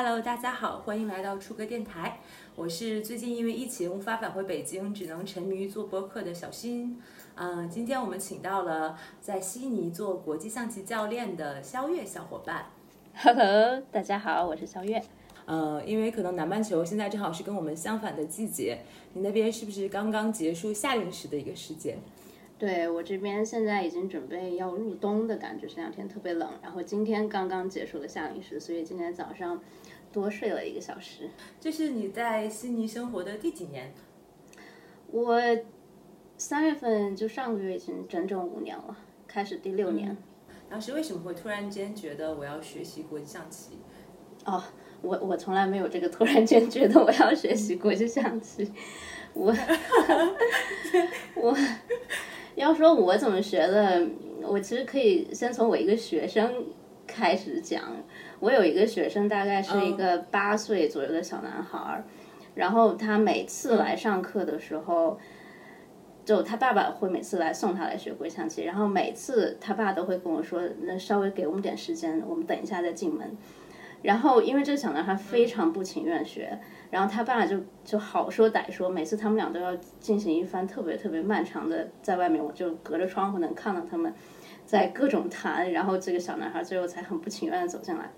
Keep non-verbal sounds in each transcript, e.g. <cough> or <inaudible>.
Hello，大家好，欢迎来到出歌电台。我是最近因为疫情无法返回北京，只能沉迷于做播客的小新。嗯，今天我们请到了在悉尼做国际象棋教练的肖月小伙伴。Hello，大家好，我是肖月。呃，因为可能南半球现在正好是跟我们相反的季节，你那边是不是刚刚结束夏令时的一个时间？对我这边现在已经准备要入冬的感觉，这两天特别冷，然后今天刚刚结束了夏令时，所以今天早上多睡了一个小时。这是你在悉尼生活的第几年？我三月份就上个月已经整整五年了，开始第六年。当时为什么会突然间觉得我要学习国际象棋？哦，我我从来没有这个突然间觉得我要学习国际象棋，我 <laughs> 我要说我怎么学的，我其实可以先从我一个学生开始讲。我有一个学生，大概是一个八岁左右的小男孩儿，然后他每次来上课的时候。就他爸爸会每次来送他来学国际象棋，然后每次他爸都会跟我说：“那稍微给我们点时间，我们等一下再进门。”然后因为这个小男孩非常不情愿学，然后他爸就就好说歹说，每次他们俩都要进行一番特别特别漫长的，在外面我就隔着窗户能看到他们在各种谈，然后这个小男孩最后才很不情愿的走进来。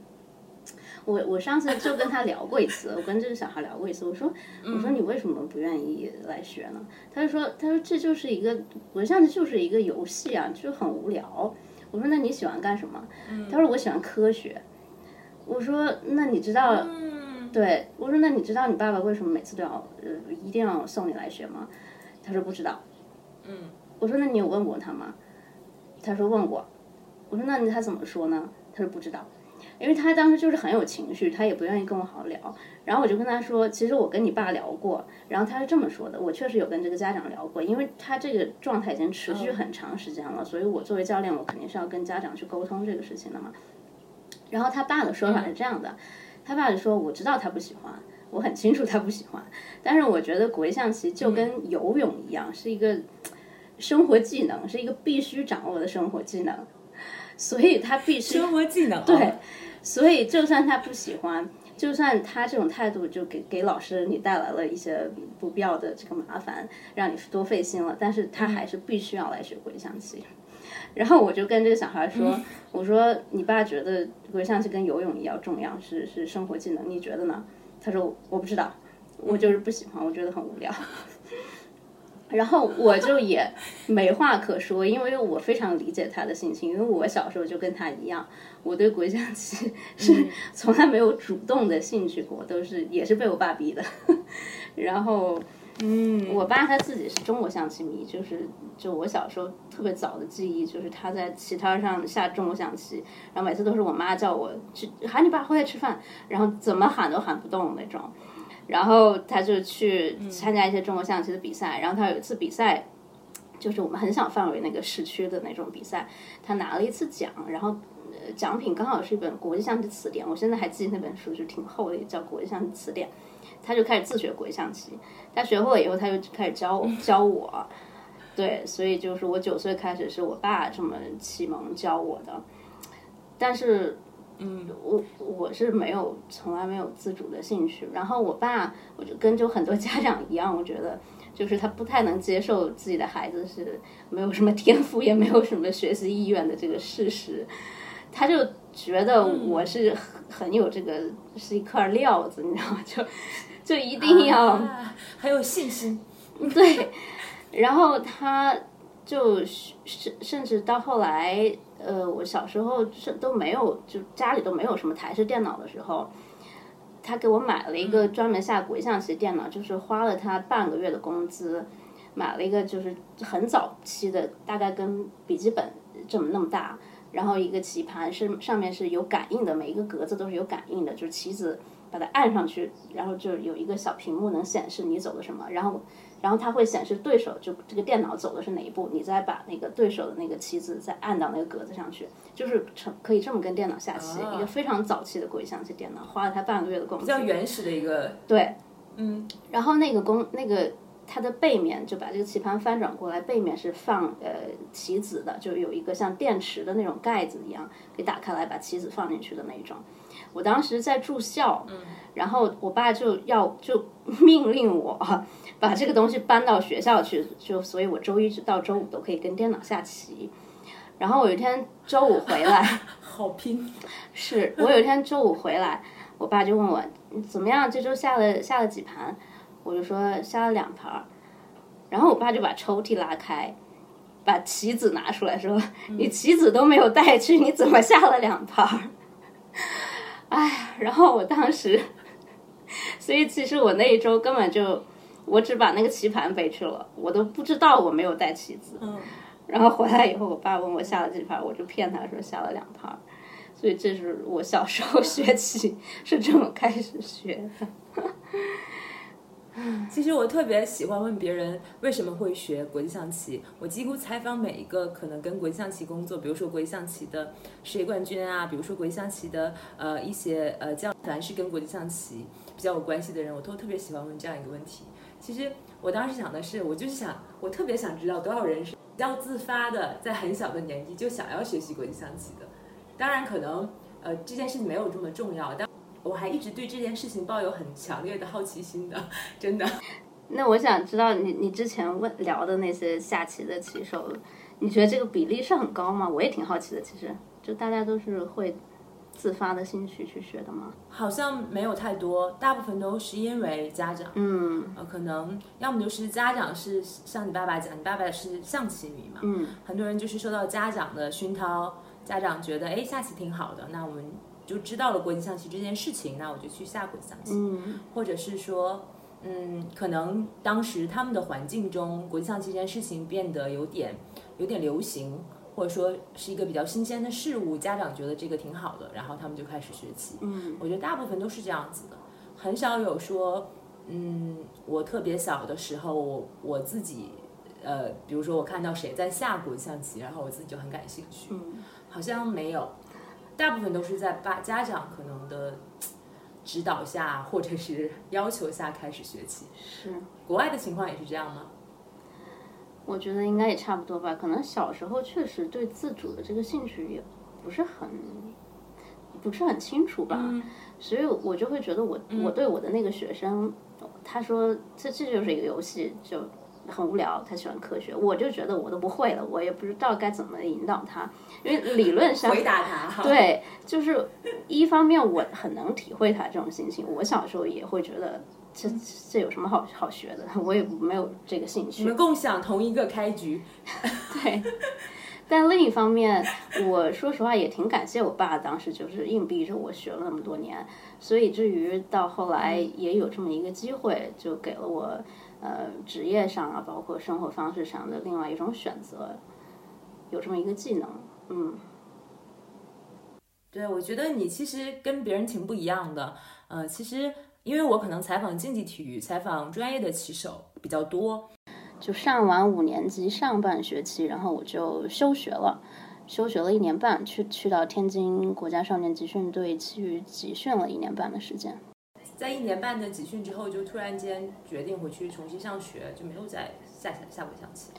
我我上次就跟他聊过一次，我跟这个小孩聊过一次，我说我说你为什么不愿意来学呢？他就说他说这就是一个我上次就是一个游戏啊，就很无聊。我说那你喜欢干什么？他说我喜欢科学。我说那你知道？对，我说那你知道你爸爸为什么每次都要呃一定要送你来学吗？他说不知道。嗯。我说那你有问过他吗？他说问过。我说那你他怎么说呢？他说不知道。因为他当时就是很有情绪，他也不愿意跟我好好聊。然后我就跟他说，其实我跟你爸聊过，然后他是这么说的，我确实有跟这个家长聊过，因为他这个状态已经持续很长时间了，所以我作为教练，我肯定是要跟家长去沟通这个事情的嘛。然后他爸的说法是这样的，他爸就说我知道他不喜欢，我很清楚他不喜欢，但是我觉得国际象棋就跟游泳一样，是一个生活技能，是一个必须掌握的生活技能，所以他必须生活技能 <laughs> 对。所以，就算他不喜欢，就算他这种态度就给给老师你带来了一些不必要的这个麻烦，让你多费心了，但是他还是必须要来学国际象棋。然后我就跟这个小孩说：“我说你爸觉得国际象棋跟游泳一样重要，是是生活技能，你觉得呢？”他说：“我不知道，我就是不喜欢，我觉得很无聊。<laughs> ”然后我就也没话可说，因为我非常理解他的心情，因为我小时候就跟他一样，我对国际象棋是从来没有主动的兴趣过，都是也是被我爸逼的。<laughs> 然后，嗯，我爸他自己是中国象棋迷，就是就我小时候特别早的记忆，就是他在棋摊上下中国象棋，然后每次都是我妈叫我去喊你爸回来吃饭，然后怎么喊都喊不动那种。然后他就去参加一些中国象棋的比赛，然后他有一次比赛，就是我们很小范围那个市区的那种比赛，他拿了一次奖，然后奖品刚好是一本国际象棋词典，我现在还记得那本书就挺厚的，叫《国际象棋词典》，他就开始自学国际象棋，他学会了以后他就开始教教我，对，所以就是我九岁开始是我爸这么启蒙教我的，但是。嗯，我我是没有从来没有自主的兴趣，然后我爸，我就跟就很多家长一样，我觉得就是他不太能接受自己的孩子是没有什么天赋，也没有什么学习意愿的这个事实，他就觉得我是很很有这个是一块料子，你知道吗？<laughs> 就就一定要、啊、很有信心，<laughs> 对，然后他就甚甚至到后来。呃，我小时候是都没有，就家里都没有什么台式电脑的时候，他给我买了一个专门下国际象棋电脑，就是花了他半个月的工资，买了一个就是很早期的，大概跟笔记本这么那么大，然后一个棋盘是上面是有感应的，每一个格子都是有感应的，就是棋子把它按上去，然后就有一个小屏幕能显示你走的什么，然后。然后它会显示对手就这个电脑走的是哪一步，你再把那个对手的那个棋子再按到那个格子上去，就是成可以这么跟电脑下棋，啊一个非常早期的国际象棋电脑，花了他半个月的功夫。比较原始的一个，对，嗯，然后那个工那个它的背面就把这个棋盘翻转过来，背面是放呃棋子的，就有一个像电池的那种盖子一样，给打开来把棋子放进去的那种。我当时在住校，然后我爸就要就 <laughs> 命令我把这个东西搬到学校去，就所以我周一到周五都可以跟电脑下棋。然后我有一天周五回来，<laughs> 好拼。是我有一天周五回来，我爸就问我怎么样，这周下了下了几盘，我就说下了两盘。然后我爸就把抽屉拉开，把棋子拿出来说：“你棋子都没有带去，你怎么下了两盘？” <laughs> 哎，然后我当时，所以其实我那一周根本就，我只把那个棋盘背去了，我都不知道我没有带棋子。嗯。然后回来以后，我爸问我下了几盘，我就骗他说下了两盘。所以这是我小时候学棋 <laughs> 是这么开始学的。其实我特别喜欢问别人为什么会学国际象棋。我几乎采访每一个可能跟国际象棋工作，比如说国际象棋的世界冠军啊，比如说国际象棋的呃一些呃教，凡是跟国际象棋比较有关系的人，我都特别喜欢问这样一个问题。其实我当时想的是，我就是想，我特别想知道多少人是比较自发的，在很小的年纪就想要学习国际象棋的。当然，可能呃这件事情没有这么重要，但。我还一直对这件事情抱有很强烈的好奇心的，真的。<laughs> 那我想知道你你之前问聊的那些下棋的棋手，你觉得这个比例是很高吗？我也挺好奇的，其实就大家都是会自发的兴趣去学的吗？好像没有太多，大部分都是因为家长，嗯，呃，可能要么就是家长是像你爸爸讲，你爸爸是象棋迷嘛，嗯，很多人就是受到家长的熏陶，家长觉得哎下棋挺好的，那我们。就知道了国际象棋这件事情，那我就去下国际象棋，或者是说，嗯，可能当时他们的环境中，国际象棋这件事情变得有点有点流行，或者说是一个比较新鲜的事物，家长觉得这个挺好的，然后他们就开始学棋。嗯，我觉得大部分都是这样子的，很少有说，嗯，我特别小的时候，我我自己，呃，比如说我看到谁在下国际象棋，然后我自己就很感兴趣，好像没有。大部分都是在爸家长可能的指导下，或者是要求下开始学起。是，国外的情况也是这样吗？我觉得应该也差不多吧。可能小时候确实对自主的这个兴趣也不是很不是很清楚吧，所以我就会觉得我我对我的那个学生，他说这这就是一个游戏就。很无聊，他喜欢科学，我就觉得我都不会了，我也不知道该怎么引导他，因为理论上回答他，<laughs> 对，就是一方面我很能体会他这种心情，我小时候也会觉得这这有什么好好学的，我也没有这个兴趣。你们共享同一个开局，对。但另一方面，我说实话也挺感谢我爸当时就是硬逼着我学了那么多年，所以至于到后来也有这么一个机会，就给了我。呃，职业上啊，包括生活方式上的另外一种选择，有这么一个技能，嗯，对，我觉得你其实跟别人挺不一样的，呃，其实因为我可能采访竞技体育、采访专业的棋手比较多，就上完五年级上半学期，然后我就休学了，休学了一年半，去去到天津国家少年集训队去集训了一年半的时间。在一年半的集训之后，就突然间决定回去重新上学，就没有再下下下过象棋。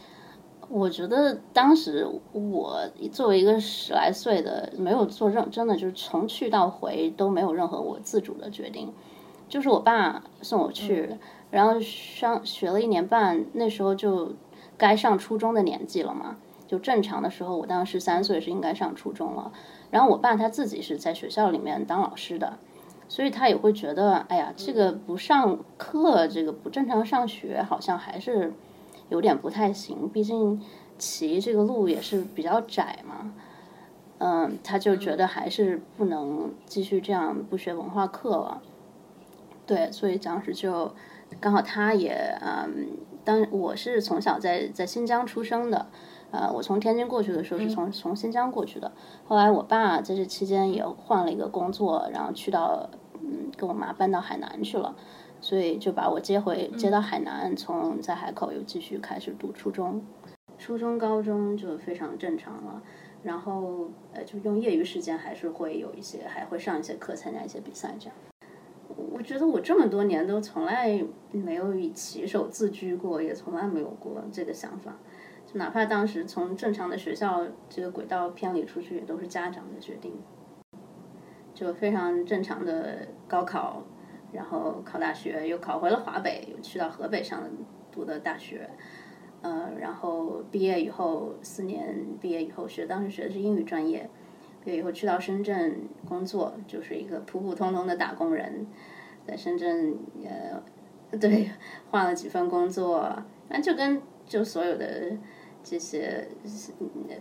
我觉得当时我作为一个十来岁的，没有做任真的就是从去到回都没有任何我自主的决定，就是我爸送我去，然后上学了一年半，那时候就该上初中的年纪了嘛，就正常的时候，我当时三岁是应该上初中了。然后我爸他自己是在学校里面当老师的。所以他也会觉得，哎呀，这个不上课，这个不正常上学，好像还是有点不太行。毕竟骑这个路也是比较窄嘛，嗯，他就觉得还是不能继续这样不学文化课了。对，所以当时就刚好他也，嗯，当我是从小在在新疆出生的。呃，我从天津过去的时候是从从新疆过去的，后来我爸在这期间也换了一个工作，然后去到嗯跟我妈搬到海南去了，所以就把我接回接到海南，从在海口又继续开始读初中，初中高中就非常正常了，然后呃就用业余时间还是会有一些还会上一些课参加一些比赛这样。我我觉得我这么多年都从来没有以骑手自居过，也从来没有过这个想法。就哪怕当时从正常的学校这个轨道偏离出去，也都是家长的决定。就非常正常的高考，然后考大学，又考回了华北，又去到河北上读的大学。呃，然后毕业以后四年，毕业以后学当时学的是英语专业，毕业以后去到深圳工作，就是一个普普通通的打工人，在深圳呃，对，换了几份工作，那就跟就所有的这些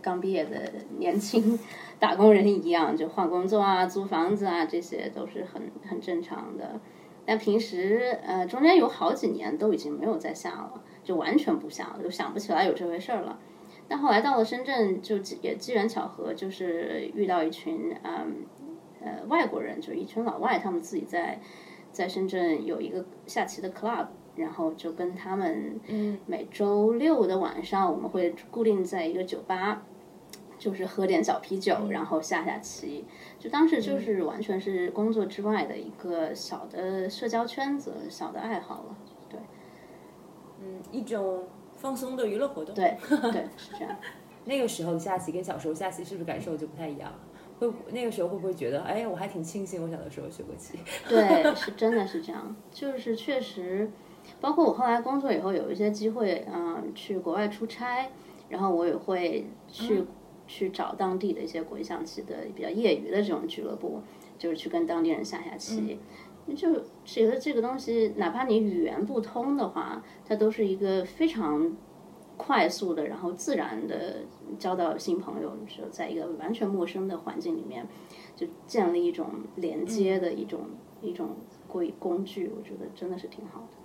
刚毕业的年轻打工人一样，就换工作啊、租房子啊，这些都是很 <laughs> 很正常的。但平时呃，中间有好几年都已经没有再下了。就完全不想，就想不起来有这回事儿了。但后来到了深圳，就也机缘巧合，就是遇到一群嗯呃外国人，就一群老外，他们自己在在深圳有一个下棋的 club，然后就跟他们每周六的晚上，我们会固定在一个酒吧，就是喝点小啤酒，然后下下棋。就当时就是完全是工作之外的一个小的社交圈子，小的爱好了。对嗯，一种放松的娱乐活动。<laughs> 对对，是这样。<laughs> 那个时候下棋跟小时候下棋是不是感受就不太一样？会那个时候会不会觉得，哎，我还挺庆幸我小的时候学过棋？对，<laughs> 是真的是这样。就是确实，包括我后来工作以后有一些机会，嗯，去国外出差，然后我也会去去找当地的一些国际象棋的比较业余的这种俱乐部，就是去跟当地人下下棋。就觉得这个东西，哪怕你语言不通的话，它都是一个非常快速的，然后自然的交到新朋友，就在一个完全陌生的环境里面，就建立一种连接的一种一种规工具，我觉得真的是挺好的。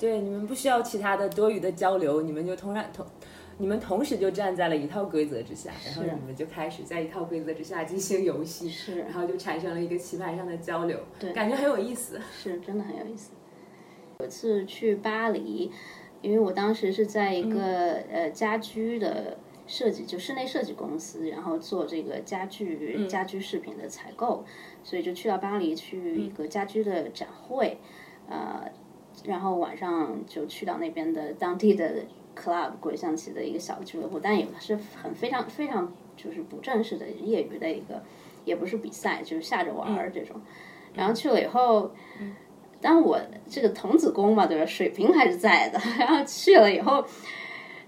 对，你们不需要其他的多余的交流，你们就同然同。你们同时就站在了一套规则之下，然后你们就开始在一套规则之下进行游戏，是，然后就产生了一个棋盘上的交流，对，感觉很有意思，是，真的很有意思。有次去巴黎，因为我当时是在一个呃家居的设计，就室内设计公司，然后做这个家具家居饰品的采购，所以就去到巴黎去一个家居的展会，呃，然后晚上就去到那边的当地的。club 鬼象棋的一个小俱乐部，但也是很非常非常就是不正式的业余的一个，也不是比赛，就是下着玩儿这种。然后去了以后，但我这个童子功嘛，对吧？水平还是在的。<laughs> 然后去了以后，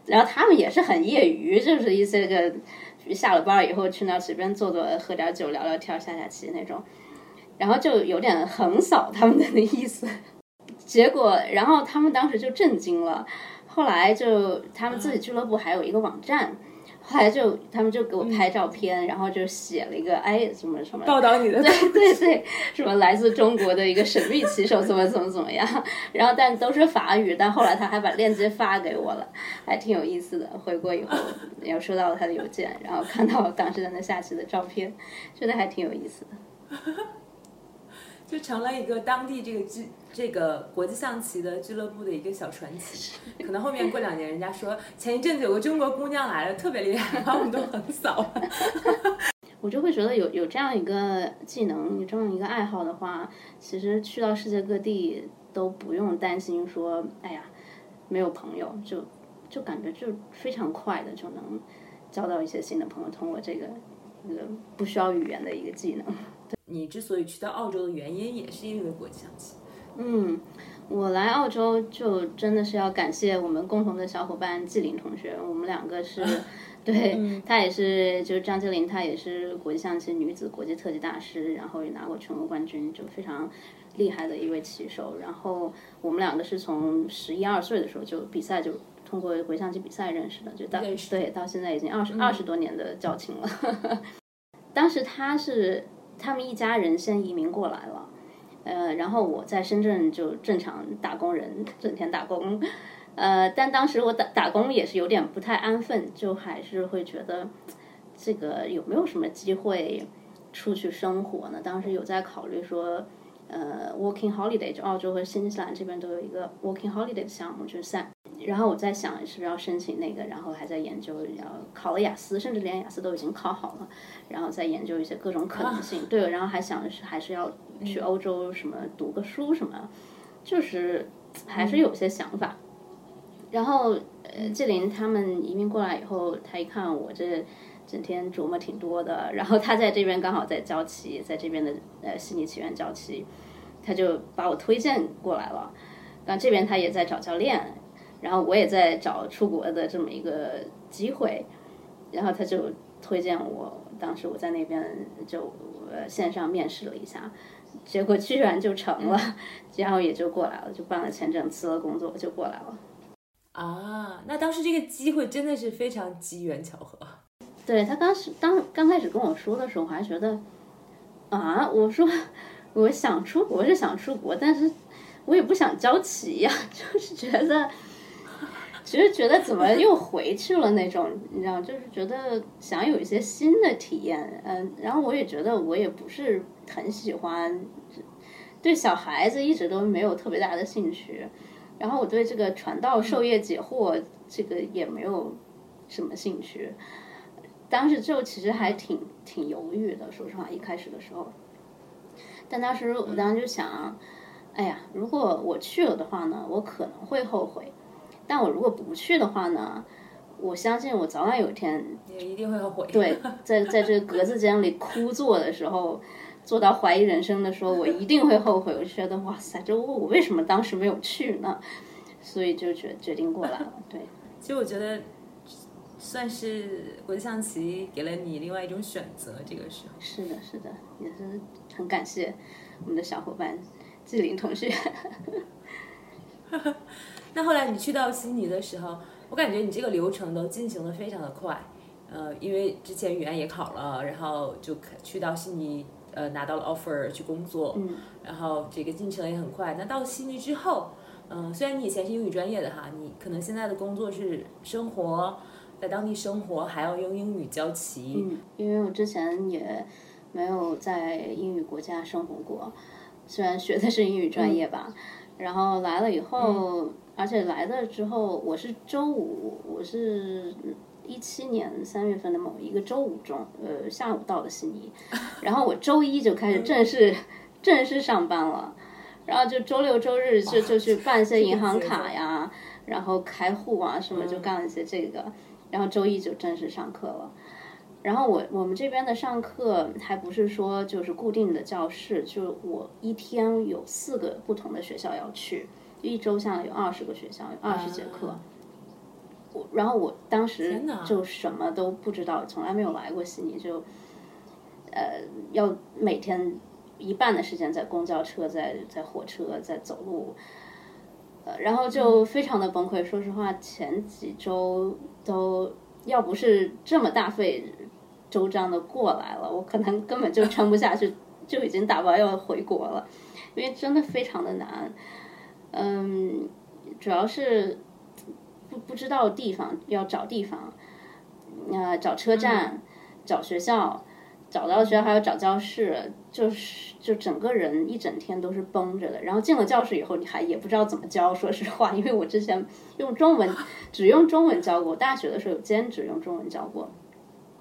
然后他们也是很业余，就是一些个下了班以后去那儿随便坐坐，喝点酒，聊聊天，下下棋那种。然后就有点横扫他们的那意思。结果，然后他们当时就震惊了。后来就他们自己俱乐部还有一个网站，后来就他们就给我拍照片，然后就写了一个哎什么什么报道你的对对对，什么来自中国的一个神秘棋手怎么怎么怎么样，然后但都是法语，但后来他还把链接发给我了，还挺有意思的。回国以后又收到了他的邮件，然后看到当时在那下棋的照片，觉得还挺有意思的。就成了一个当地这个俱这个国际象棋的俱乐部的一个小传奇。<laughs> 可能后面过两年，人家说前一阵子有个中国姑娘来了，特别厉害，把我们都横扫。<laughs> 我就会觉得有有这样一个技能，有这样一个爱好的话，其实去到世界各地都不用担心说，哎呀，没有朋友，就就感觉就非常快的就能交到一些新的朋友，通过这个那个不需要语言的一个技能。你之所以去到澳洲的原因，也是因为国际象棋。嗯，我来澳洲就真的是要感谢我们共同的小伙伴纪林同学，我们两个是，<laughs> 对他也是，就是张纪林，他也是国际象棋女子国际特级大师，然后也拿过全国冠军，就非常厉害的一位棋手。然后我们两个是从十一二岁的时候就比赛，就通过国际象棋比赛认识的，就到对到现在已经二十二十多年的交情了。<laughs> 当时他是。他们一家人先移民过来了，呃，然后我在深圳就正常打工人，整天打工，呃，但当时我打打工也是有点不太安分，就还是会觉得这个有没有什么机会出去生活呢？当时有在考虑说，呃，working holiday，就澳洲和新西兰这边都有一个 working holiday 的项目，就是在。然后我在想是不是要申请那个，然后还在研究要考了雅思，甚至连雅思都已经考好了，然后再研究一些各种可能性。<laughs> 对，然后还想是还是要去欧洲什么读个书什么，就是还是有些想法。然后呃，纪林他们移民过来以后，他一看我这整天琢磨挺多的，然后他在这边刚好在教棋，在这边的呃悉尼棋院教棋，他就把我推荐过来了。然后这边他也在找教练，然后我也在找出国的这么一个机会，然后他就推荐我。当时我在那边就呃线上面试了一下，结果居然就成了，然后也就过来了，就办了签证，辞了工作就过来了。啊，那当时这个机会真的是非常机缘巧合。对他当时当刚开始跟我说的时候，我还觉得啊，我说 <laughs> 我想出国是想出国，但是我也不想交齐呀，<laughs> 就是觉得。其实觉得怎么又回去了那种，<laughs> 你知道，就是觉得想有一些新的体验，嗯，然后我也觉得我也不是很喜欢，对小孩子一直都没有特别大的兴趣，然后我对这个传道授业解惑这个也没有什么兴趣，当时就其实还挺挺犹豫的，说实话，一开始的时候，但当时我当时就想，哎呀，如果我去了的话呢，我可能会后悔。但我如果不去的话呢？我相信我早晚有一天也一定会后悔。对，在在这个格子间里枯坐的时候，坐到怀疑人生的时候，我一定会后悔。我就觉得哇塞，这我我为什么当时没有去呢？所以就决决定过来了。对，<laughs> 其实我觉得算是国际象棋给了你另外一种选择。这个时候是的，是的，也是很感谢我们的小伙伴纪林同学。<laughs> 那后来你去到悉尼的时候，我感觉你这个流程都进行的非常的快，呃，因为之前语言也考了，然后就去到悉尼，呃，拿到了 offer 去工作，嗯，然后这个进程也很快。那到悉尼之后，嗯，虽然你以前是英语专业的哈，你可能现在的工作是生活在当地生活，还要用英语教棋，嗯，因为我之前也没有在英语国家生活过，虽然学的是英语专业吧，然后来了以后。而且来了之后，我是周五，我是一七年三月份的某一个周五中，呃，下午到的悉尼，<laughs> 然后我周一就开始正式正式上班了，然后就周六周日就就去办一些银行卡呀，然后开户啊什么，就干了一些这个，然后周一就正式上课了，然后我我们这边的上课还不是说就是固定的教室，就我一天有四个不同的学校要去。一周下来有二十个学校，有二十节课。我然后我当时就什么都不知道，从来没有来过悉尼，就呃要每天一半的时间在公交车、在在火车、在走路，呃，然后就非常的崩溃。说实话，前几周都要不是这么大费周章的过来了，我可能根本就撑不下去，<laughs> 就已经打包要回国了，因为真的非常的难。嗯，主要是不不知道地方，要找地方，呃，找车站，找学校，找到学校还要找教室，就是就整个人一整天都是绷着的。然后进了教室以后，你还也不知道怎么教。说实话，因为我之前用中文，只用中文教过，大学的时候有兼职用中文教过，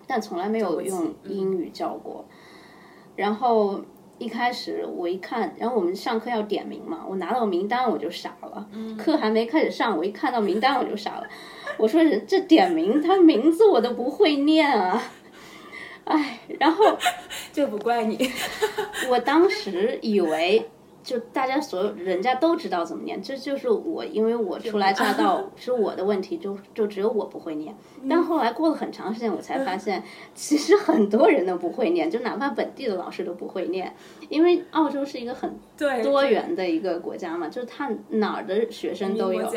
但从来没有用英语教过。然后。一开始我一看，然后我们上课要点名嘛，我拿到名单我就傻了。课还没开始上，我一看到名单我就傻了。我说人这点名，他名字我都不会念啊，哎，然后 <laughs> 这不怪你，我当时以为。就大家所有人家都知道怎么念，这就是我，因为我初来乍到 <laughs> 是我的问题，就就只有我不会念。但后来过了很长时间，我才发现其实很多人都不会念，就哪怕本地的老师都不会念，因为澳洲是一个很多元的一个国家嘛，就是他哪儿的学生都有，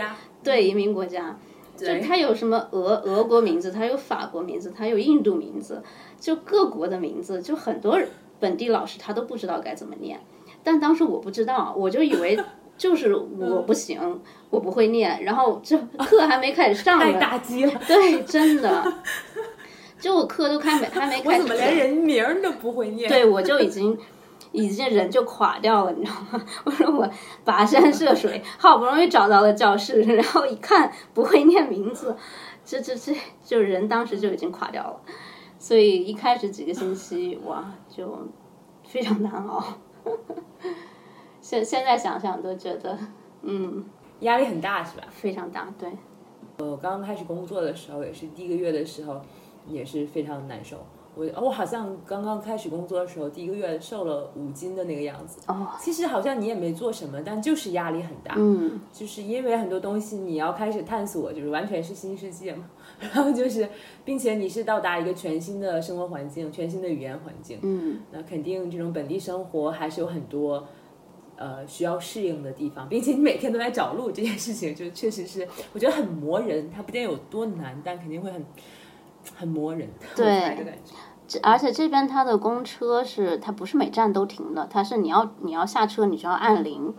对移民国家，就他有什么俄俄国名字，他有法国名字，他有印度名字，就各国的名字，就很多本地老师他都不知道该怎么念。但当时我不知道，我就以为就是我不行，我不会念，然后这课还没开始上呢。太打击了。对，真的，就我课都开没还没开始。我怎么连人名都不会念？对，我就已经已经人就垮掉了，你知道吗？<laughs> 我说我跋山涉水，好不容易找到了教室，然后一看不会念名字，这这这就人当时就已经垮掉了。所以一开始几个星期哇，就非常难熬。<laughs> 现现在想想都觉得，嗯，压力很大是吧？非常大，对。我刚开始工作的时候，也是第一个月的时候，也是非常难受。我我好像刚刚开始工作的时候，第一个月瘦了五斤的那个样子。哦，其实好像你也没做什么，但就是压力很大。嗯，就是因为很多东西你要开始探索，就是完全是新世界嘛。<laughs> 然后就是，并且你是到达一个全新的生活环境、全新的语言环境。嗯，那肯定这种本地生活还是有很多。呃，需要适应的地方，并且你每天都在找路，这件事情就确实是我觉得很磨人。它不见有多难，但肯定会很很磨人。对。这而且这边它的公车是它不是每站都停的，它是你要你要下车你就要按铃，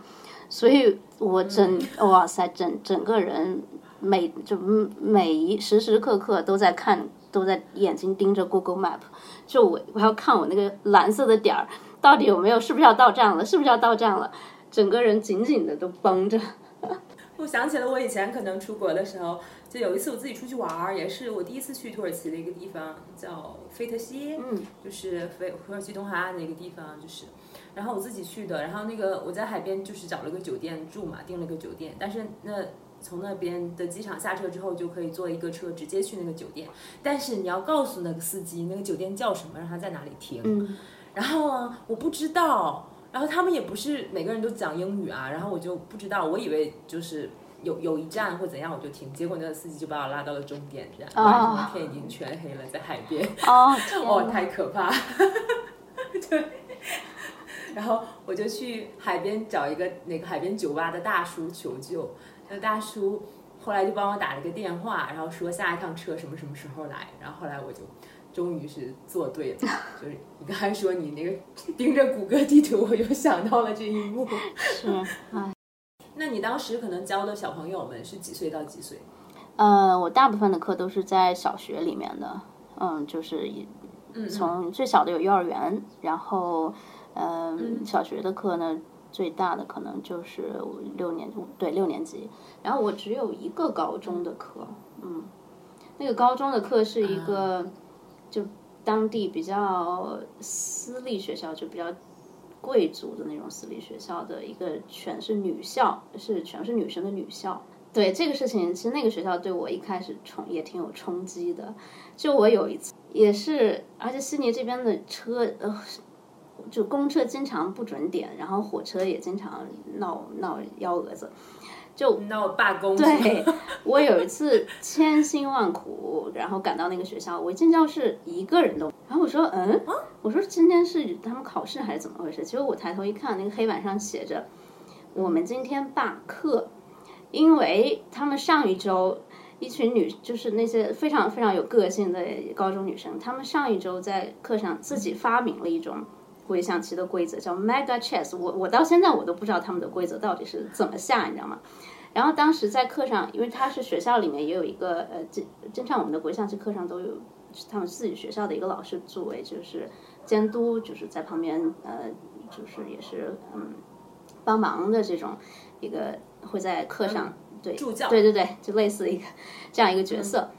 所以我整、哇塞整整个人每就每一时时刻刻都在看，都在眼睛盯着 Google Map，就我我要看我那个蓝色的点儿到底有没有是不是要到站了，是不是要到站了，整个人紧紧的都绷着。<laughs> 我想起了我以前可能出国的时候，就有一次我自己出去玩儿，也是我第一次去土耳其的一个地方，叫菲特西，嗯，就是菲土耳其东海岸的一个地方，就是，然后我自己去的，然后那个我在海边就是找了个酒店住嘛，订了个酒店，但是那从那边的机场下车之后就可以坐一个车直接去那个酒店，但是你要告诉那个司机那个酒店叫什么，让他在哪里停，嗯。然后啊，我不知道，然后他们也不是每个人都讲英语啊，然后我就不知道，我以为就是有有一站或怎样我就停，结果那个司机就把我拉到了终点站，哦天已经全黑了，在海边，哦 <laughs> 哦，太可怕，<laughs> 对。然后我就去海边找一个那个海边酒吧的大叔求救，那大叔后来就帮我打了个电话，然后说下一趟车什么什么时候来，然后后来我就终于是做对了，<laughs> 就是你刚才说你那个盯着谷歌地图，我就想到了这一幕。是，哎。那你当时可能教的小朋友们是几岁到几岁？呃，我大部分的课都是在小学里面的，嗯，就是从最小的有幼儿园，然后，嗯，小学的课呢，最大的可能就是六年，对，六年级。然后我只有一个高中的课，嗯，那个高中的课是一个，就当地比较私立学校，就比较贵族的那种私立学校的一个全是女校，是全是女生的女校。对这个事情，其实那个学校对我一开始冲也挺有冲击的。就我有一次也是，而且悉尼这边的车，呃，就公车经常不准点，然后火车也经常闹闹幺蛾子。就闹罢工。对，<laughs> 我有一次千辛万苦，然后赶到那个学校，我一进教室一个人都，然后我说，嗯，我说今天是他们考试还是怎么回事？结果我抬头一看，那个黑板上写着，我们今天罢课，因为他们上一周。一群女，就是那些非常非常有个性的高中女生，她们上一周在课上自己发明了一种回象棋的规则，叫 Mega Chess。我我到现在我都不知道他们的规则到底是怎么下，你知道吗？然后当时在课上，因为他是学校里面也有一个呃，经经常我们的国象棋课上都有他们自己学校的一个老师作为就是监督，就是在旁边呃，就是也是嗯帮忙的这种一个会在课上。对，助教，对对对，就类似一个这样一个角色。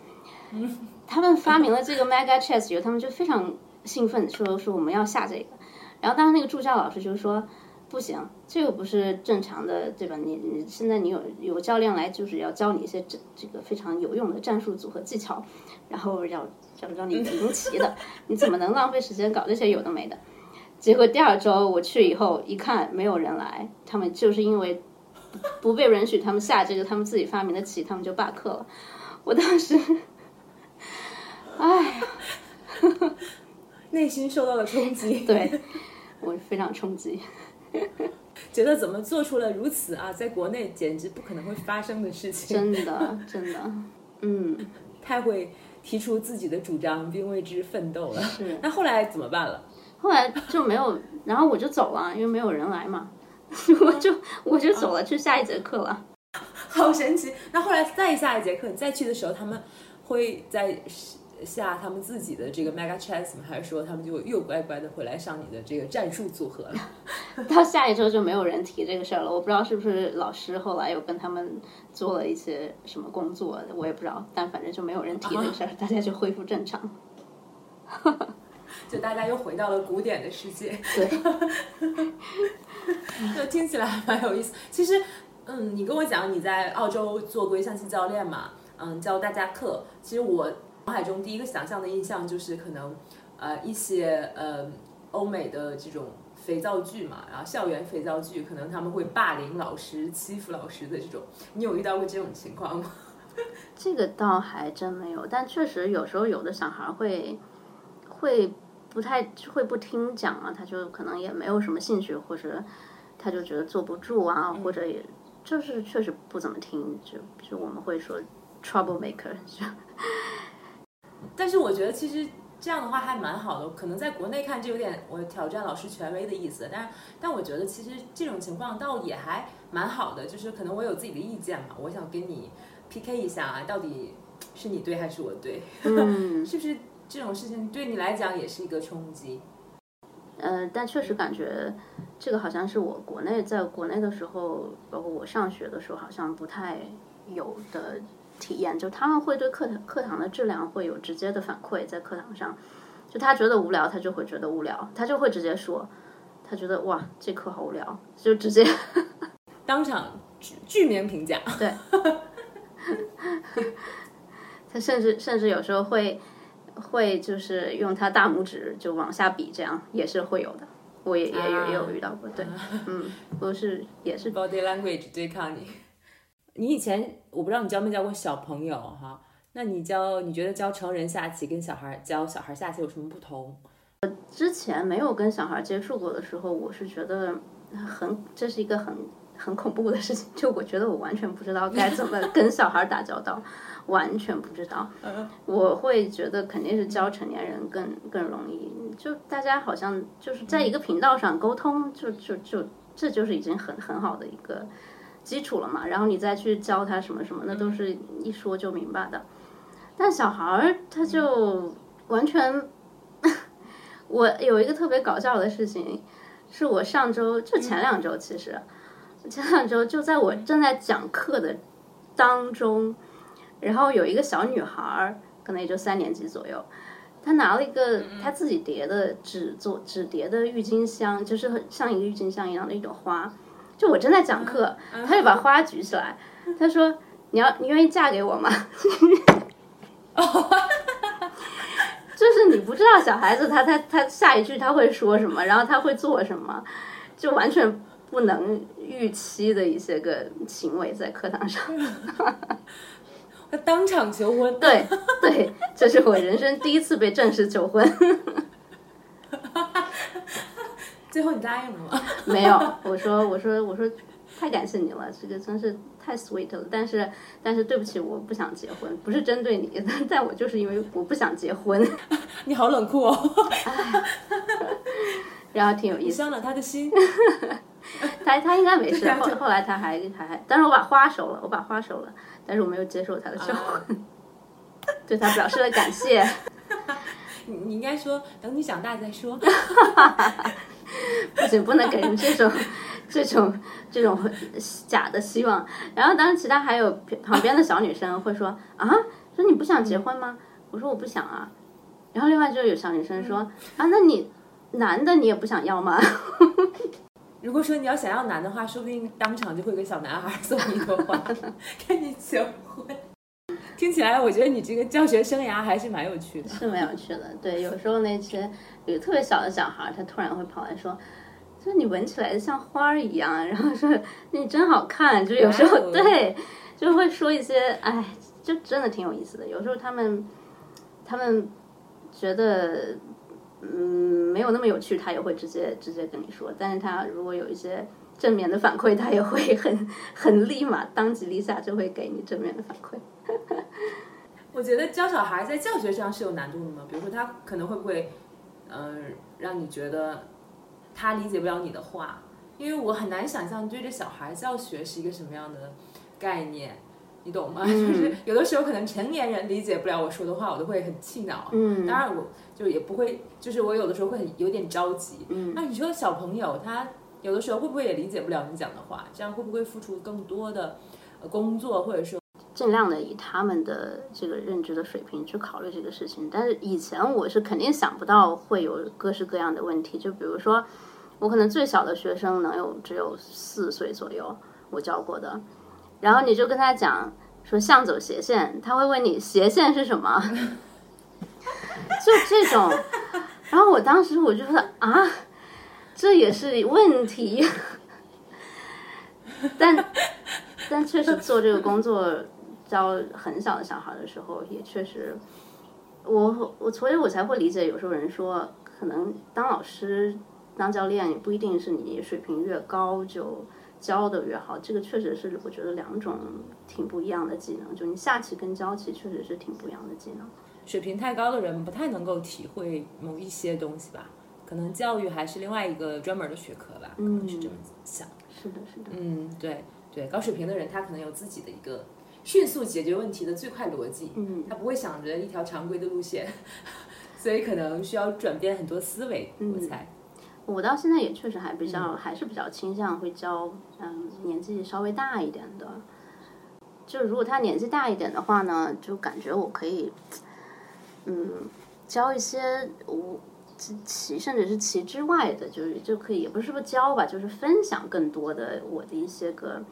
嗯，他们发明了这个 <laughs> Mega Chess 以后，他们就非常兴奋，说说我们要下这个。然后当时那个助教老师就说，不行，这个不是正常的，对吧？你你现在你有有教练来，就是要教你一些这这个非常有用的战术组合技巧，然后要要让你赢棋的，<laughs> 你怎么能浪费时间搞这些有的没的？结果第二周我去以后一看，没有人来，他们就是因为。不被允许他们下这个他们自己发明的棋，他们就罢课了。我当时，哎，内心受到了冲击，对我非常冲击，<laughs> 觉得怎么做出了如此啊，在国内简直不可能会发生的事情，真的真的，嗯，太会提出自己的主张并为之奋斗了。是，那后来怎么办了？后来就没有，然后我就走了，因为没有人来嘛。<laughs> 我就我就走了，去下一节课了，好神奇。那后来再下一节课，你再去的时候，他们会在下他们自己的这个 Mega Chess 吗？还是说他们就又乖乖的回来上你的这个战术组合了？<laughs> 到下一周就没有人提这个事儿了。我不知道是不是老师后来有跟他们做了一些什么工作，我也不知道。但反正就没有人提这个事儿，大家就恢复正常。<laughs> 就大家又回到了古典的世界，对，<laughs> 就听起来还蛮有意思。其实，嗯，你跟我讲你在澳洲做过象棋教练嘛，嗯，教大家课。其实我脑海中第一个想象的印象就是可能，呃，一些呃欧美的这种肥皂剧嘛，然后校园肥皂剧，可能他们会霸凌老师、欺负老师的这种。你有遇到过这种情况吗？<laughs> 这个倒还真没有，但确实有时候有的小孩会会不太会不听讲啊，他就可能也没有什么兴趣，或者他就觉得坐不住啊，或者也就是确实不怎么听，就就我们会说 trouble maker。但是我觉得其实这样的话还蛮好的，可能在国内看就有点我挑战老师权威的意思，但但我觉得其实这种情况倒也还蛮好的，就是可能我有自己的意见嘛，我想跟你。PK 一下啊，到底是你对还是我对？嗯，<laughs> 是不是这种事情对你来讲也是一个冲击？呃，但确实感觉这个好像是我国内在国内的时候，包括我上学的时候，好像不太有的体验。就他们会对课堂课堂的质量会有直接的反馈，在课堂上，就他觉得无聊，他就会觉得无聊，他就会直接说，他觉得哇，这课好无聊，就直接 <laughs> 当场具名评价。对。他甚至甚至有时候会会就是用他大拇指就往下比，这样也是会有的。我也也有也有遇到过，对，嗯，不是也是 body language 对抗你。你以前我不知道你教没教过小朋友哈？那你教你觉得教成人下棋跟小孩教小孩下棋有什么不同？我之前没有跟小孩接触过的时候，我是觉得很这是一个很。很恐怖的事情，就我觉得我完全不知道该怎么跟小孩打交道，完全不知道。<laughs> 我会觉得肯定是教成年人更更容易，就大家好像就是在一个频道上沟通，就就就这就是已经很很好的一个基础了嘛。然后你再去教他什么什么，那都是一说就明白的。但小孩儿他就完全，<laughs> 我有一个特别搞笑的事情，是我上周就前两周其实。前两周就在我正在讲课的当中，然后有一个小女孩儿，可能也就三年级左右，她拿了一个她自己叠的纸做纸叠的郁金香，就是很像一个郁金香一样的一朵花。就我正在讲课，他就把花举起来，他说：“你要你愿意嫁给我吗？”就是你不知道小孩子他他他下一句他会说什么，然后他会做什么，就完全。不能预期的一些个行为在课堂上，<laughs> 他当场求婚，对对，这是我人生第一次被正式求婚，最后你答应了吗？<laughs> 没有，我说我说我说太感谢你了，这个真是太 sweet 了，但是但是对不起，我不想结婚，不是针对你，但 <laughs> 但我就是因为我不想结婚，<laughs> 你好冷酷哦，然后挺有意思，伤了他的心。他他应该没事，后后来他还还，但是我把花收了，我把花收了，但是我没有接受他的求婚，对他表示了感谢。你你应该说等你长大再说。不行，不能给人这种这种这种假的希望。然后当时其他还有旁边的小女生会说啊，说你不想结婚吗？我说我不想啊。然后另外就有小女生说啊，那你男的你也不想要吗？如果说你要想要男的话，说不定当场就会给小男孩送一朵花，<laughs> 跟你结婚。听起来，我觉得你这个教学生涯还是蛮有趣的。是蛮有趣的，对。有时候那些有特别小的小孩，他突然会跑来说：“说你闻起来像花儿一样。”然后说：“你真好看。”就有时候 <laughs> 对，就会说一些，哎，就真的挺有意思的。有时候他们他们觉得。嗯，没有那么有趣，他也会直接直接跟你说。但是他如果有一些正面的反馈，他也会很很立马当即立下就会给你正面的反馈。<laughs> 我觉得教小孩在教学上是有难度的吗？比如说他可能会不会，嗯，让你觉得他理解不了你的话？因为我很难想象对着小孩教学是一个什么样的概念。你懂吗？就是有的时候可能成年人理解不了我说的话，我都会很气恼。嗯，当然我就也不会，就是我有的时候会很有点着急。嗯，那你说小朋友他有的时候会不会也理解不了你讲的话？这样会不会付出更多的工作，或者说尽量的以他们的这个认知的水平去考虑这个事情。但是以前我是肯定想不到会有各式各样的问题，就比如说我可能最小的学生能有只有四岁左右，我教过的，然后你就跟他讲说向走斜线，他会问你斜线是什么，<laughs> 就这种。然后我当时我就说啊，这也是问题。<laughs> 但但确实做这个工作教很小的小孩的时候，也确实，我我所以，我才会理解有时候人说，可能当老师、当教练也不一定是你水平越高就教的越好。这个确实是我觉得两种挺不一样的技能，就你下棋跟教棋确实是挺不一样的技能。水平太高的人不太能够体会某一些东西吧？可能教育还是另外一个专门的学科吧？嗯，是这么想。是的，是的。嗯，对对，高水平的人他可能有自己的一个迅速解决问题的最快逻辑，嗯，他不会想着一条常规的路线，<laughs> 所以可能需要转变很多思维。我猜，我到现在也确实还比较，还是比较倾向会教，嗯，年纪稍微大一点的。就如果他年纪大一点的话呢，就感觉我可以，嗯，教一些我。棋，甚至是棋之外的，就是就可以，也不是说教吧，就是分享更多的我的一些个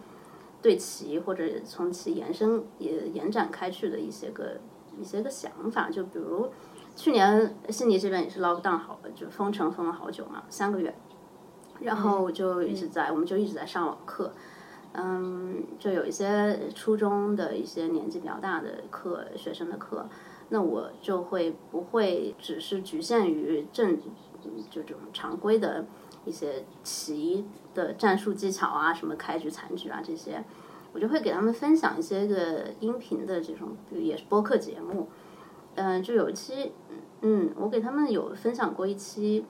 对棋或者从其延伸也延展开去的一些个一些个想法。就比如去年悉尼这边也是 lock down 好了，就封城封了好久嘛，三个月，然后就一直在，我们就一直在上网课，嗯，就有一些初中的一些年纪比较大的课，学生的课。那我就会不会只是局限于正就这种常规的一些棋的战术技巧啊，什么开局、残局啊这些，我就会给他们分享一些个音频的这种，也是播客节目。嗯，就有一期，嗯，我给他们有分享过一期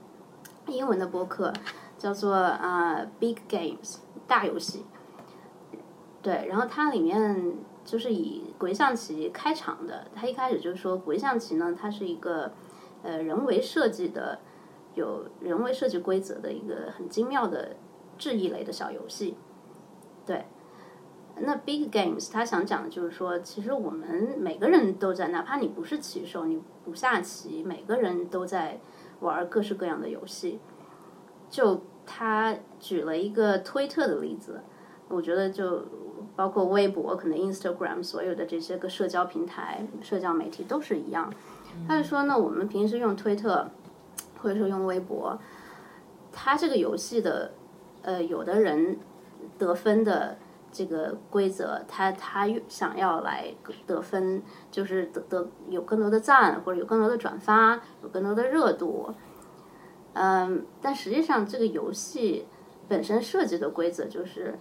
英文的播客，叫做啊 Big Games 大游戏。对，然后它里面。就是以鬼象棋开场的，它一开始就是说鬼象棋呢，它是一个呃人为设计的，有人为设计规则的一个很精妙的智力类的小游戏。对，那 Big Games 他想讲的就是说，其实我们每个人都在，哪怕你不是棋手，你不下棋，每个人都在玩各式各样的游戏。就他举了一个推特的例子，我觉得就。包括微博，可能 Instagram 所有的这些个社交平台、社交媒体都是一样。他就说呢，我们平时用推特，或者说用微博，他这个游戏的，呃，有的人得分的这个规则，他他想要来得分，就是得得有更多的赞，或者有更多的转发，有更多的热度。嗯，但实际上这个游戏本身设计的规则就是。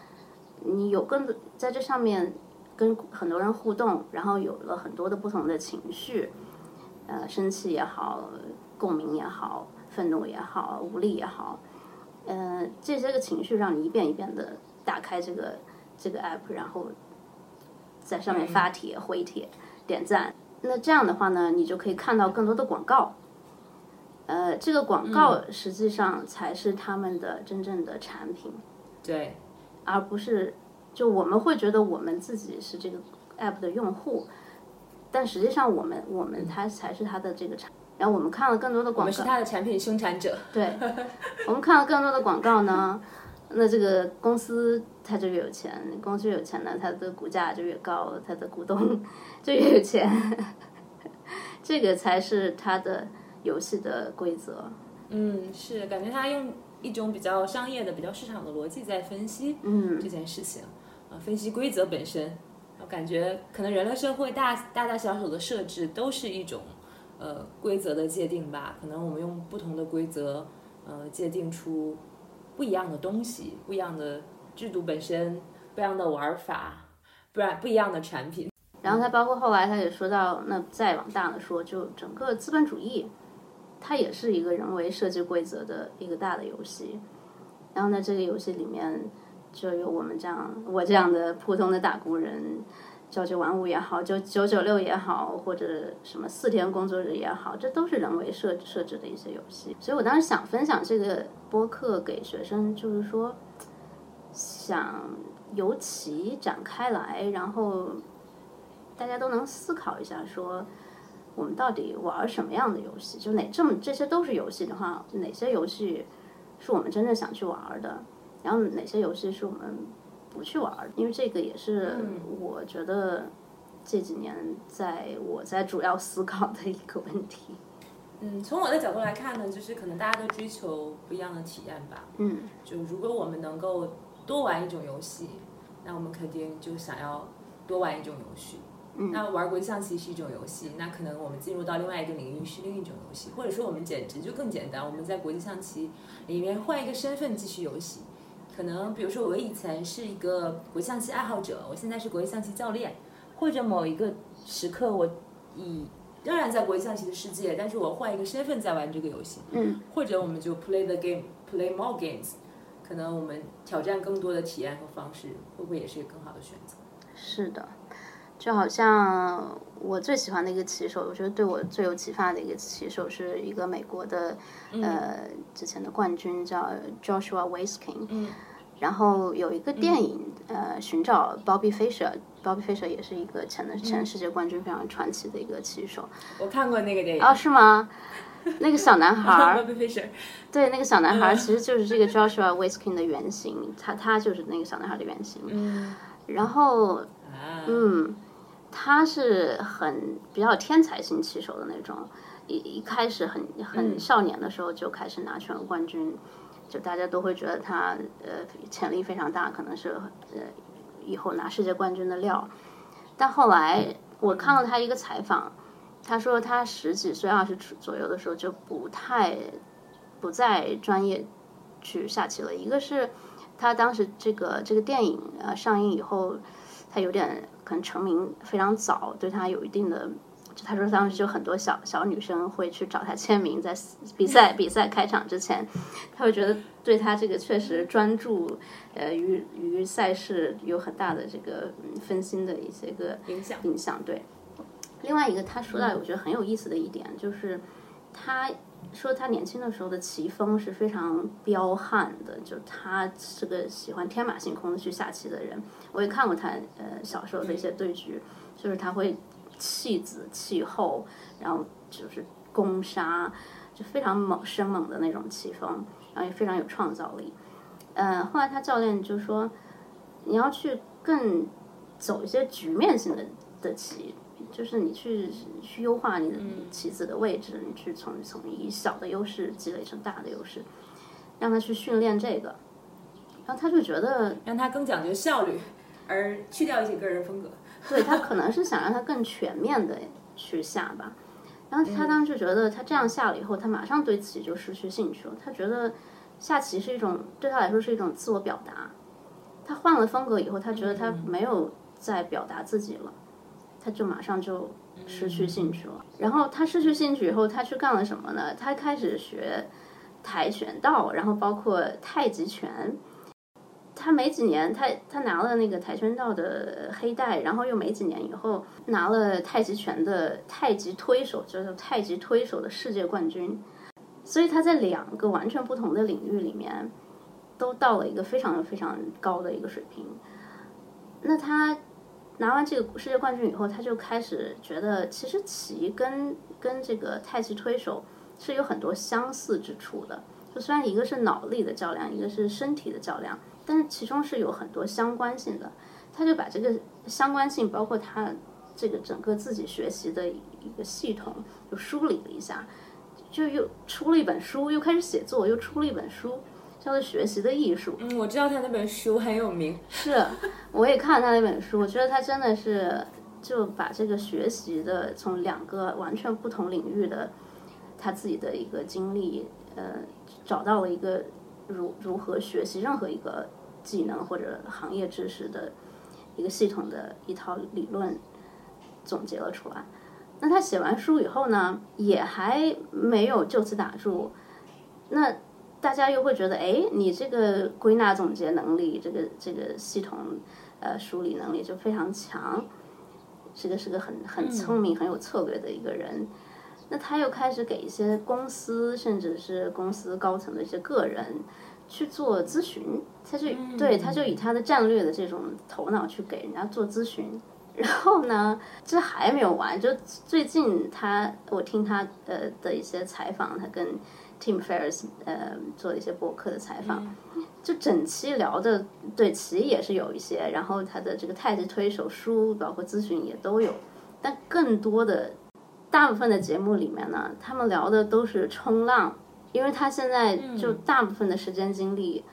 你有更多在这上面跟很多人互动，然后有了很多的不同的情绪，呃，生气也好，共鸣也好，愤怒也好，无力也好，呃，这些个情绪让你一遍一遍的打开这个这个 app，然后在上面发帖、回帖、点赞。那这样的话呢，你就可以看到更多的广告，呃，这个广告实际上才是他们的真正的产品。对。而不是，就我们会觉得我们自己是这个 app 的用户，但实际上我们我们它才是它的这个产。然后我们看了更多的广告，我们是它的产品生产者。对，我们看了更多的广告呢，那这个公司它就越有钱，公司越有钱呢，它的股价就越高，它的股东就越有钱。<laughs> 这个才是它的游戏的规则。嗯，是感觉他用。一种比较商业的、比较市场的逻辑在分析嗯这件事情，啊，分析规则本身，我感觉可能人类社会大大大小小的设置都是一种呃规则的界定吧。可能我们用不同的规则，呃，界定出不一样的东西，不一样的制度本身，不一样的玩法，不然不一样的产品。然后他包括后来他也说到，那再往大了说，就整个资本主义。它也是一个人为设计规则的一个大的游戏，然后呢，这个游戏里面就有我们这样我这样的普通的打工人，朝九晚五也好，九九九六也好，或者什么四天工作日也好，这都是人为设设置的一些游戏。所以我当时想分享这个播客给学生，就是说想由其展开来，然后大家都能思考一下，说我们到底玩什么样的游戏？就哪这么这些都是游戏的话，哪些游戏是我们真正想去玩的？然后哪些游戏是我们不去玩的？因为这个也是我觉得这几年在我在主要思考的一个问题。嗯，从我的角度来看呢，就是可能大家都追求不一样的体验吧。嗯，就如果我们能够多玩一种游戏，那我们肯定就想要多玩一种游戏。嗯，那玩国际象棋是一种游戏，那可能我们进入到另外一个领域是另一种游戏，或者说我们简直就更简单，我们在国际象棋里面换一个身份继续游戏。可能比如说我以前是一个国际象棋爱好者，我现在是国际象棋教练，或者某一个时刻我以仍然在国际象棋的世界，但是我换一个身份在玩这个游戏。嗯，或者我们就 play the game，play more games，可能我们挑战更多的体验和方式，会不会也是一个更好的选择？是的，就好像我最喜欢的一个棋手，我觉得对我最有启发的一个棋手是一个美国的，呃，之前的冠军叫 Joshua Waitzkin。嗯。然后有一个电影，呃，寻找 Bobby Fischer，Bobby Fischer 也是一个前的前世界冠军，非常传奇的一个棋手。我看过那个电影。哦，是吗？那个小男孩。<laughs> 对，那个小男孩儿其实就是这个 Joshua Waitzkin 的原型，他他就是那个小男孩的原型。嗯。然后，啊。嗯，他是很比较天才型棋手的那种，一一开始很很少年的时候就开始拿全国冠军。就大家都会觉得他呃潜力非常大，可能是呃以后拿世界冠军的料。但后来我看了他一个采访，他说他十几岁、二十左右的时候就不太不再专业去下棋了。一个是他当时这个这个电影呃上映以后，他有点可能成名非常早，对他有一定的。就他说当时就很多小小女生会去找他签名，在比赛 <laughs> 比赛开场之前，他会觉得对他这个确实专注，呃，于于赛事有很大的这个分心的一些个影响影响。对，另外一个他说到我觉得很有意思的一点就是，他说他年轻的时候的棋风是非常彪悍的，就他是个喜欢天马行空的去下棋的人。我也看过他呃小时候的一些对局，就是他会。弃子弃后，然后就是攻杀，就非常猛生猛的那种棋风，然后也非常有创造力。嗯，后来他教练就说，你要去更走一些局面性的的棋，就是你去去优化你的棋子的位置，你去从从以小的优势积累成大的优势，让他去训练这个，然后他就觉得让他更讲究效率，而去掉一些个人风格。对他可能是想让他更全面的去下吧，然后他当时就觉得他这样下了以后，他马上对棋就失去兴趣了。他觉得下棋是一种对他来说是一种自我表达。他换了风格以后，他觉得他没有在表达自己了，他就马上就失去兴趣了。然后他失去兴趣以后，他去干了什么呢？他开始学跆拳道，然后包括太极拳。他没几年，他他拿了那个跆拳道的黑带，然后又没几年以后拿了太极拳的太极推手，就是太极推手的世界冠军。所以他在两个完全不同的领域里面，都到了一个非常非常高的一个水平。那他拿完这个世界冠军以后，他就开始觉得，其实棋跟跟这个太极推手是有很多相似之处的。就虽然一个是脑力的较量，一个是身体的较量。但是其中是有很多相关性的，他就把这个相关性，包括他这个整个自己学习的一个系统，就梳理了一下，就又出了一本书，又开始写作，又出了一本书，叫做《学习的艺术》。嗯，我知道他那本书很有名。是，我也看了他那本书，我觉得他真的是就把这个学习的从两个完全不同领域的他自己的一个经历，呃，找到了一个。如如何学习任何一个技能或者行业知识的一个系统的一套理论总结了出来。那他写完书以后呢，也还没有就此打住。那大家又会觉得，哎，你这个归纳总结能力，这个这个系统呃梳理能力就非常强，这个是个很很聪明、很有策略的一个人。那他又开始给一些公司，甚至是公司高层的一些个人去做咨询，他就对他就以他的战略的这种头脑去给人家做咨询，然后呢，这还没有完，就最近他我听他呃的一些采访，他跟 Tim Ferriss 呃做了一些博客的采访，就整期聊的对其也是有一些，然后他的这个太极推手书，包括咨询也都有，但更多的大部分的节目里面呢，他们聊的都是冲浪，因为他现在就大部分的时间精力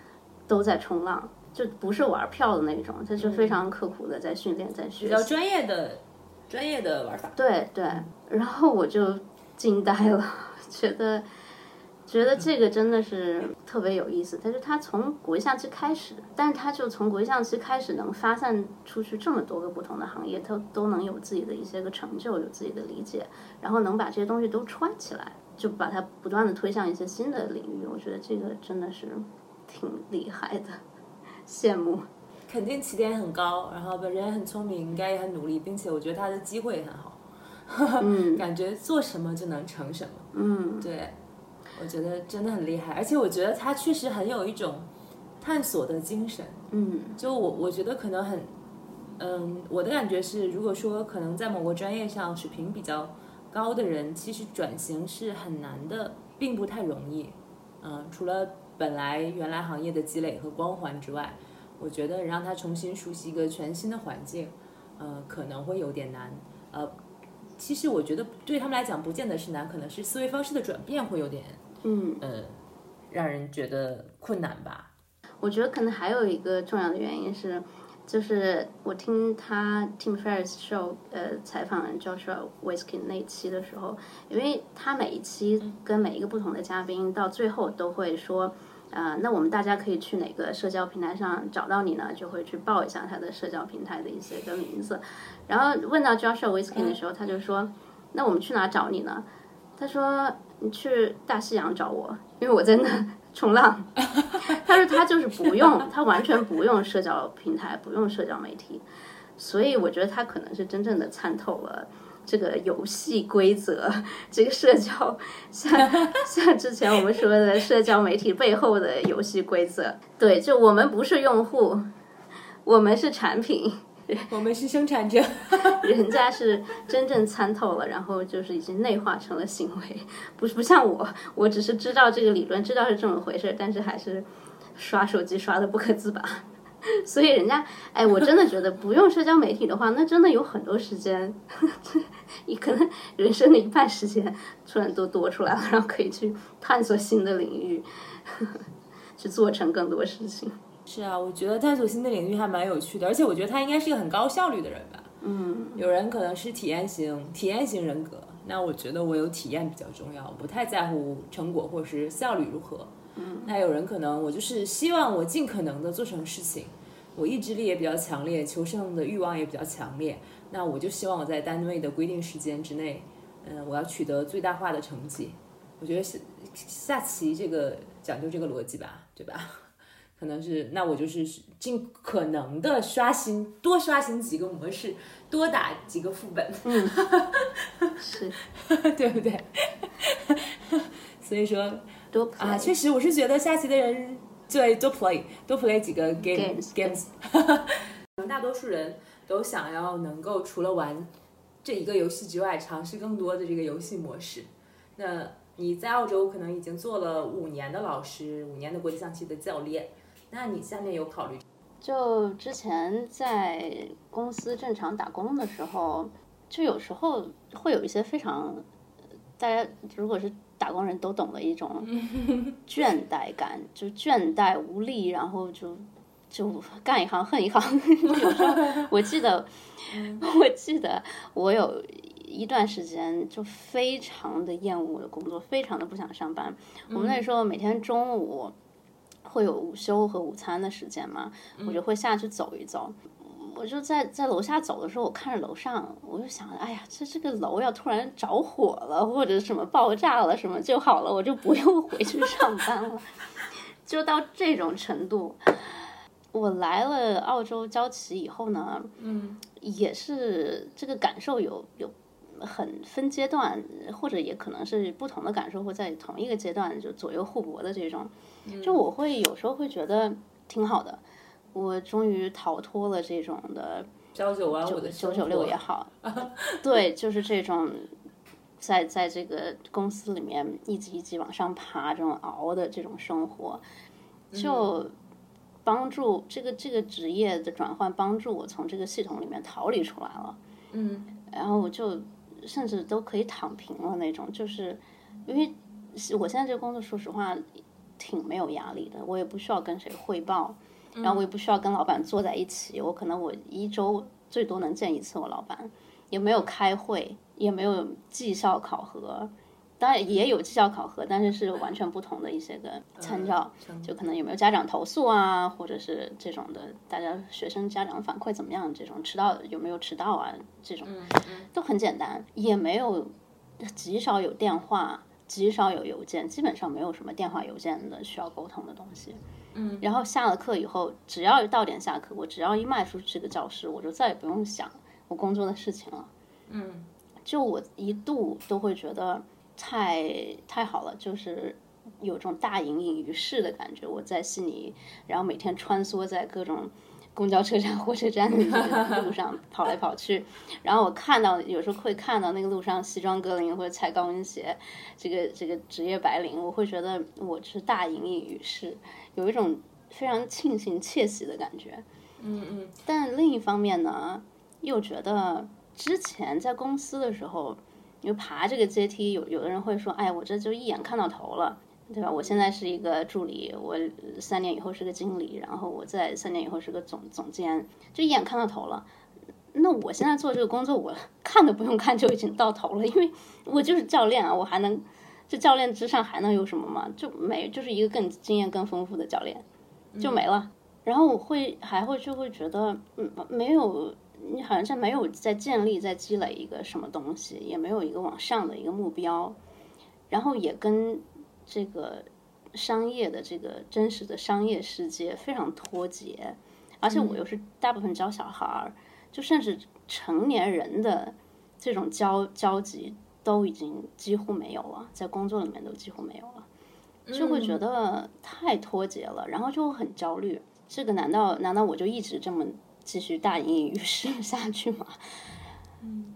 都在冲浪。就不是玩票的那种，他是非常刻苦的在训练，在学比较专业的专业的玩法。对对，然后我就惊呆了，<laughs> 觉得觉得这个真的是特别有意思。但是他从国际象棋开始，但是他就从国际象棋开始能发散出去这么多个不同的行业，他都能有自己的一些个成就，有自己的理解，然后能把这些东西都串起来，就把它不断的推向一些新的领域。我觉得这个真的是挺厉害的。羡慕，肯定起点很高，然后本人也很聪明，应该也很努力，并且我觉得他的机会也很好，嗯，<laughs> 感觉做什么就能成什么，嗯，对，我觉得真的很厉害，而且我觉得他确实很有一种探索的精神，嗯，就我我觉得可能很，嗯，我的感觉是，如果说可能在某个专业上水平比较高的人，其实转型是很难的，并不太容易，嗯，除了。本来原来行业的积累和光环之外，我觉得让他重新熟悉一个全新的环境，呃，可能会有点难。呃，其实我觉得对他们来讲不见得是难，可能是思维方式的转变会有点，嗯，呃，让人觉得困难吧。我觉得可能还有一个重要的原因是，就是我听他 Tim Ferriss Show 呃采访 Joshua Waitzkin 那期的时候，因为他每一期跟每一个不同的嘉宾到最后都会说。呃，那我们大家可以去哪个社交平台上找到你呢？就会去报一下他的社交平台的一些个名字。然后问到 Joshua Waitzkin 的时候，他就说：“那我们去哪找你呢？”他说：“你去大西洋找我，因为我在那 <laughs> 冲浪。<laughs> ”他说他就是不用，他完全不用社交平台，不用社交媒体。所以我觉得他可能是真正的参透了。这个游戏规则，这个社交，像像之前我们说的社交媒体背后的游戏规则，对，就我们不是用户，我们是产品，我们是生产者，<laughs> 人家是真正参透了，然后就是已经内化成了行为，不是不像我，我只是知道这个理论，知道是这么回事，但是还是刷手机刷的不可自拔。<laughs> 所以人家，哎，我真的觉得不用社交媒体的话，那真的有很多时间，<laughs> 你可能人生的一半时间突然都多出来了，然后可以去探索新的领域，去做成更多事情。是啊，我觉得探索新的领域还蛮有趣的，而且我觉得他应该是一个很高效率的人吧。嗯，有人可能是体验型体验型人格，那我觉得我有体验比较重要，不太在乎成果或是效率如何。嗯，那有人可能我就是希望我尽可能的做成事情，我意志力也比较强烈，求胜的欲望也比较强烈，那我就希望我在单位的规定时间之内，嗯，我要取得最大化的成绩。我觉得是下棋这个讲究这个逻辑吧，对吧？可能是那我就是尽可能的刷新，多刷新几个模式，多打几个副本，嗯，是 <laughs> 对不对？<laughs> 所以说。多啊，确实，我是觉得下棋的人对多 play 多 play 几个 game games，可能 <laughs> 大多数人都想要能够除了玩这一个游戏之外，尝试更多的这个游戏模式。那你在澳洲可能已经做了五年的老师，五年的国际象棋的教练，那你下面有考虑？就之前在公司正常打工的时候，就有时候会有一些非常，大家如果是。打工人都懂的一种 <laughs> 倦怠感，就倦怠无力，然后就就干一行恨一行。<laughs> 有时候我记得，我记得我有一段时间就非常的厌恶我的工作，非常的不想上班。我们那时候每天中午会有午休和午餐的时间嘛，我就会下去走一走。我就在在楼下走的时候，我看着楼上，我就想，哎呀，这这个楼要突然着火了，或者什么爆炸了什么就好了，我就不用 <laughs> 回去上班了，就到这种程度。我来了澳洲教棋以后呢，嗯，也是这个感受有有很分阶段，或者也可能是不同的感受，会在同一个阶段就左右互搏的这种，就我会有时候会觉得挺好的。我终于逃脱了这种的朝九晚五的九九六也 <laughs> 好，对，就是这种在在这个公司里面一级一级往上爬，这种熬的这种生活，就帮助这个这个职业的转换，帮助我从这个系统里面逃离出来了。嗯，然后我就甚至都可以躺平了那种，就是因为我现在这个工作，说实话挺没有压力的，我也不需要跟谁汇报。然后我也不需要跟老板坐在一起，我可能我一周最多能见一次我老板，也没有开会，也没有绩效考核，当然也有绩效考核，但是是完全不同的一些个参照，就可能有没有家长投诉啊，或者是这种的，大家学生家长反馈怎么样？这种迟到有没有迟到啊？这种都很简单，也没有极少有电话，极少有邮件，基本上没有什么电话邮件的需要沟通的东西。嗯，然后下了课以后，只要到点下课，我只要一迈出这个教室，我就再也不用想我工作的事情了。嗯，就我一度都会觉得太太好了，就是有种大隐隐于市的感觉。我在悉尼，然后每天穿梭在各种公交车站、火车站的路上跑来跑去，<laughs> 然后我看到有时候会看到那个路上西装革领或者踩高跟鞋，这个这个职业白领，我会觉得我是大隐隐于市。有一种非常庆幸、窃喜的感觉，嗯嗯。但另一方面呢，又觉得之前在公司的时候，因为爬这个阶梯，有有的人会说：“哎，我这就一眼看到头了，对吧？我现在是一个助理，我三年以后是个经理，然后我在三年以后是个总总监，就一眼看到头了。那我现在做这个工作，我 <laughs> 看都不用看就已经到头了，因为我就是教练啊，我还能。”这教练之上还能有什么吗？就没，就是一个更经验更丰富的教练，就没了。然后我会还会就会觉得，嗯，没有，你好像在没有在建立在积累一个什么东西，也没有一个往上的一个目标，然后也跟这个商业的这个真实的商业世界非常脱节。而且我又是大部分教小孩儿，就甚至成年人的这种交交集。都已经几乎没有了，在工作里面都几乎没有了，就会觉得太脱节了，然后就很焦虑。这个难道难道我就一直这么继续大隐隐于市 <laughs> 下去吗？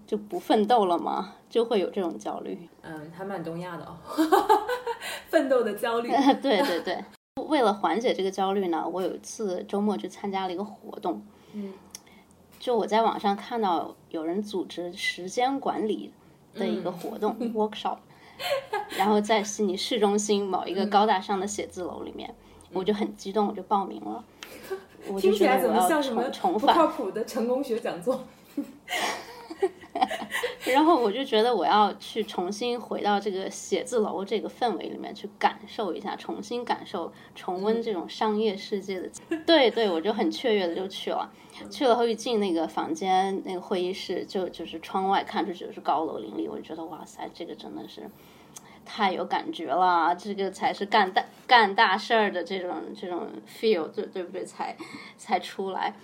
嗯，就不奋斗了吗？就会有这种焦虑。嗯，还蛮东亚的哦，<laughs> 奋斗的焦虑。<laughs> 对对对，为了缓解这个焦虑呢，我有一次周末去参加了一个活动。嗯，就我在网上看到有人组织时间管理。的一个活动 <laughs> workshop，然后在悉尼市中心某一个高大上的写字楼里面，我就很激动，我就报名了。听起来怎么像什么不靠谱的成功学讲座？然后我就觉得我要去重新回到这个写字楼这个氛围里面去感受一下，重新感受、重温这种商业世界的。<laughs> 对对，我就很雀跃的就去了。去了后一进那个房间，那个会议室就就是窗外看出去就是高楼林立，我就觉得哇塞，这个真的是太有感觉了，这个才是干大干大事儿的这种这种 feel，对对不对？才才出来，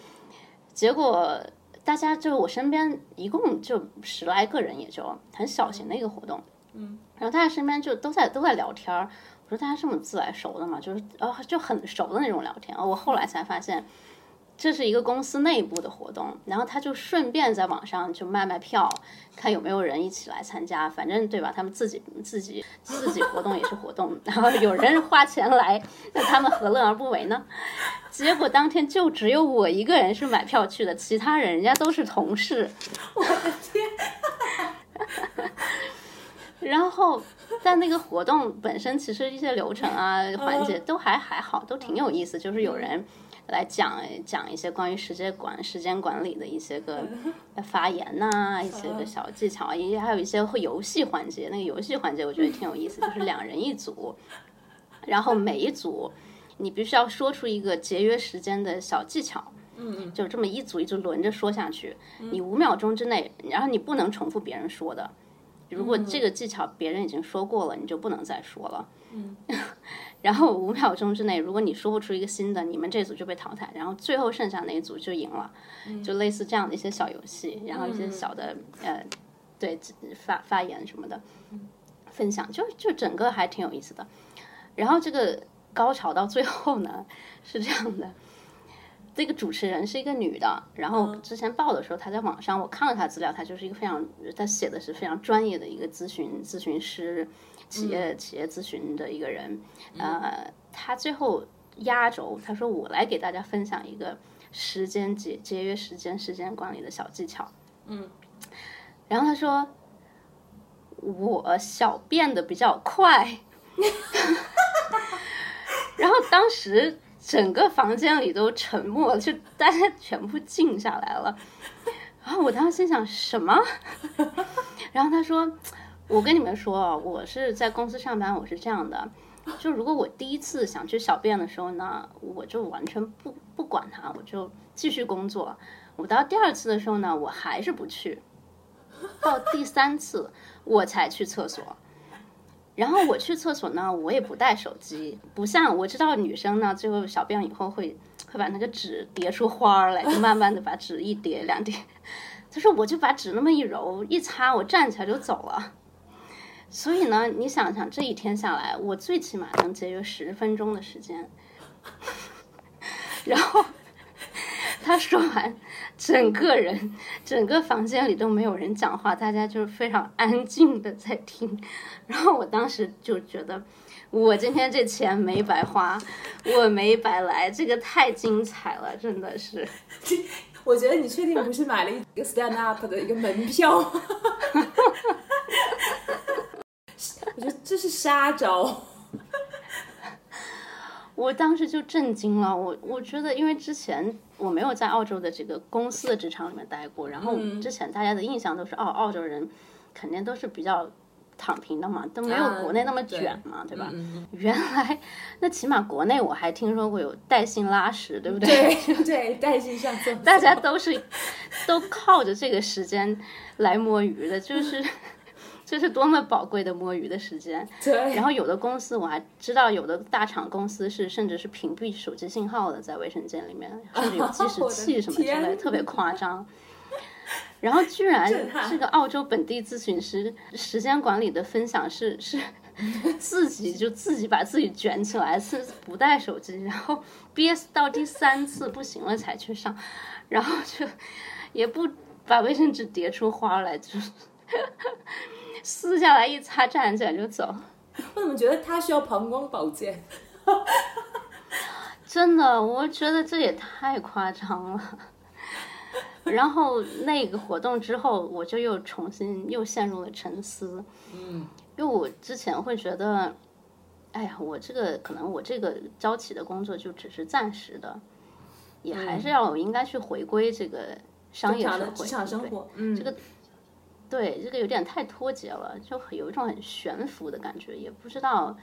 结果。大家就我身边一共就十来个人，也就很小型的一个活动。嗯，然后大家身边就都在都在聊天儿。我说大家这么自来熟的嘛，就是呃就很熟的那种聊天。我后来才发现。这是一个公司内部的活动，然后他就顺便在网上就卖卖票，看有没有人一起来参加，反正对吧？他们自己自己自己活动也是活动，<laughs> 然后有人花钱来，那他们何乐而不为呢？结果当天就只有我一个人是买票去的，其他人人家都是同事。<laughs> 我的天！<laughs> 然后，但那个活动本身其实一些流程啊环节都还还好，都挺有意思，就是有人。来讲讲一些关于时间管时间管理的一些个 <laughs> 发言呐，一些个小技巧，也还有一些会游戏环节。那个游戏环节我觉得挺有意思，就是两人一组，<laughs> 然后每一组你必须要说出一个节约时间的小技巧。嗯嗯，就这么一组一组轮着说下去，你五秒钟之内，然后你不能重复别人说的。如果这个技巧别人已经说过了，你就不能再说了。嗯。<laughs> 然后五秒钟之内，如果你说不出一个新的，你们这组就被淘汰，然后最后剩下那一组就赢了，就类似这样的一些小游戏，然后一些小的呃，对发发言什么的分享，就就整个还挺有意思的。然后这个高潮到最后呢是这样的，这个主持人是一个女的，然后之前报的时候，她在网上我看了她资料，她就是一个非常，她写的是非常专业的一个咨询咨询师，企业企业咨询的一个人。呃，她最后压轴，她说我来给大家分享一个时间节节约时间、时间管理的小技巧。嗯，然后她说我小便的比较快，<laughs> 然后当时。整个房间里都沉默了，就大家全部静下来了。然后我当时心想什么？<laughs> 然后他说：“我跟你们说，我是在公司上班，我是这样的。就如果我第一次想去小便的时候呢，我就完全不不管它，我就继续工作。我到第二次的时候呢，我还是不去。到第三次我才去厕所。”然后我去厕所呢，我也不带手机，不像我知道女生呢，最后小便以后会会把那个纸叠出花来，就慢慢的把纸一叠两叠。他说我就把纸那么一揉一擦，我站起来就走了。所以呢，你想想这一天下来，我最起码能节约十分钟的时间。<laughs> 然后 <laughs> 他说完，整个人整个房间里都没有人讲话，大家就是非常安静的在听。然后我当时就觉得，我今天这钱没白花，我没白来，这个太精彩了，真的是。我觉得你确定不是买了一个 stand up 的一个门票？<laughs> 我觉得这是杀招。我当时就震惊了，我我觉得，因为之前我没有在澳洲的这个公司的职场里面待过，然后之前大家的印象都是，哦，澳洲人肯定都是比较。躺平的嘛，都没有国内那么卷嘛，对吧？<laughs> 原来那起码国内我还听说过有带薪拉屎，对不对？对 <laughs> 对，带薪上厕所，大家都是都靠着这个时间来摸鱼的，就是这是多么宝贵的摸鱼的时间。<laughs> 对。然后有的公司我还知道，有的大厂公司是甚至是屏蔽手机信号的，在卫生间里面，甚至有计时 <laughs> 器什么之类，特别夸张。然后居然这个澳洲本地咨询师时间管理的分享是是 <laughs> 自己就自己把自己卷起来，是不带手机，然后憋到第三次不行了才去上，然后就也不把卫生纸叠出花来，就撕下来一擦，站起来就走。<laughs> 我怎么觉得他需要膀胱保健？<laughs> 真的，我觉得这也太夸张了。然后那个活动之后，我就又重新又陷入了沉思。嗯，因为我之前会觉得，哎呀，我这个可能我这个招起的工作就只是暂时的，也还是要应该去回归这个商业社会、职场生活。嗯，这个对这个有点太脱节了，就有一种很悬浮的感觉，也不知道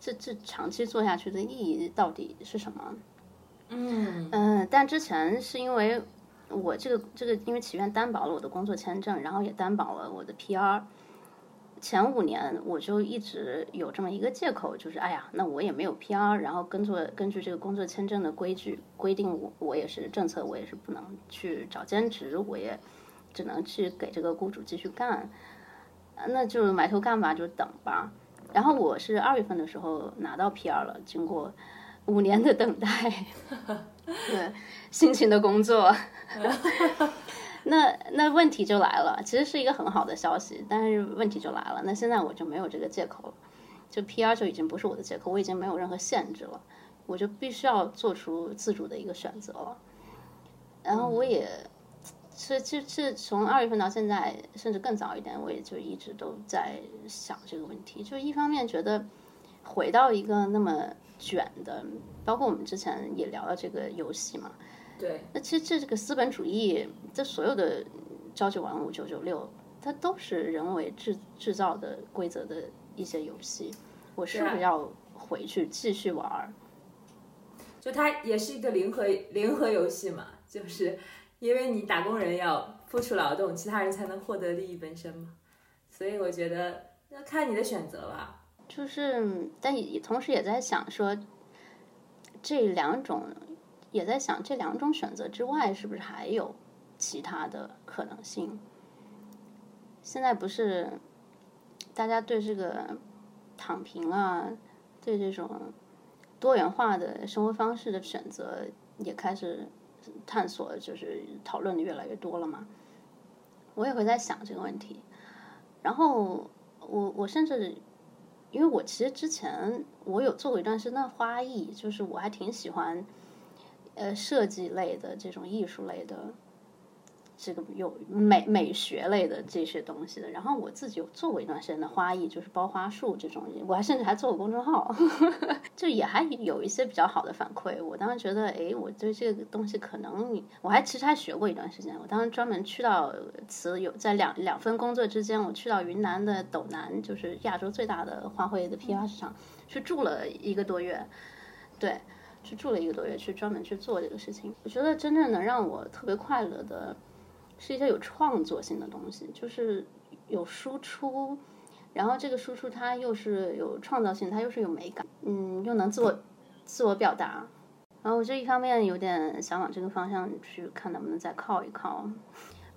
这这长期做下去的意义到底是什么。嗯嗯，但之前是因为。我这个这个，因为祈愿担保了我的工作签证，然后也担保了我的 PR。前五年我就一直有这么一个借口，就是哎呀，那我也没有 PR，然后根据根据这个工作签证的规矩规定，我我也是政策，我也是不能去找兼职，我也只能去给这个雇主继续干。那就埋头干吧，就等吧。然后我是二月份的时候拿到 PR 了，经过五年的等待，<laughs> 对辛勤的工作。<laughs> 那那问题就来了，其实是一个很好的消息，但是问题就来了。那现在我就没有这个借口了，就 PR 就已经不是我的借口，我已经没有任何限制了，我就必须要做出自主的一个选择了。然后我也是，就是从二月份到现在，甚至更早一点，我也就一直都在想这个问题。就一方面觉得回到一个那么卷的，包括我们之前也聊到这个游戏嘛。对，那其实这这个资本主义，这所有的朝九晚五、九九六，它都是人为制制造的规则的一些游戏。我是不是要回去继续玩？就它也是一个零和零和游戏嘛，就是因为你打工人要付出劳动，其他人才能获得利益本身嘛。所以我觉得要看你的选择吧。就是，但也同时也在想说，这两种。也在想这两种选择之外，是不是还有其他的可能性？现在不是大家对这个躺平啊，对这种多元化的生活方式的选择也开始探索，就是讨论的越来越多了嘛。我也会在想这个问题，然后我我甚至，因为我其实之前我有做过一段时间的花艺，就是我还挺喜欢，呃，设计类的这种艺术类的。这个有美美学类的这些东西的，然后我自己有做过一段时间的花艺，就是包花束这种，我还甚至还做过公众号，<laughs> 就也还有一些比较好的反馈。我当时觉得，哎，我对这个东西可能你，我还其实还学过一段时间。我当时专门去到慈有在两两份工作之间，我去到云南的斗南，就是亚洲最大的花卉的批发市场，去住了一个多月，对，去住了一个多月，去专门去做这个事情。我觉得真正能让我特别快乐的。是一些有创作性的东西，就是有输出，然后这个输出它又是有创造性，它又是有美感，嗯，又能自我自我表达。然后我这一方面有点想往这个方向去看，能不能再靠一靠。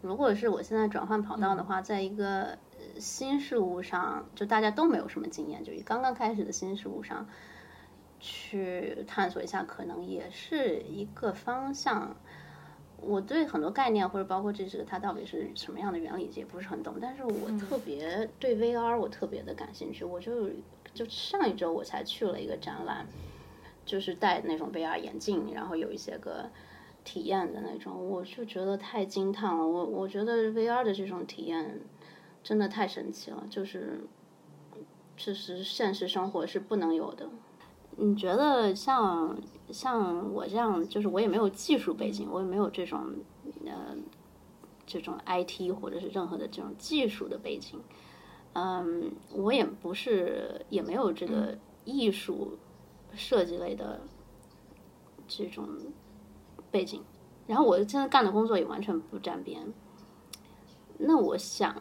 如果是我现在转换跑道的话，在一个新事物上，就大家都没有什么经验，就以刚刚开始的新事物上去探索一下，可能也是一个方向。我对很多概念或者包括这是它到底是什么样的原理也不是很懂，但是我特别对 VR 我特别的感兴趣。我就就上一周我才去了一个展览，就是戴那种 VR 眼镜，然后有一些个体验的那种，我就觉得太惊叹了。我我觉得 VR 的这种体验真的太神奇了，就是确实现实生活是不能有的。你觉得像像我这样，就是我也没有技术背景，我也没有这种呃这种 IT 或者是任何的这种技术的背景，嗯，我也不是也没有这个艺术设计类的这种背景，然后我现在干的工作也完全不沾边。那我想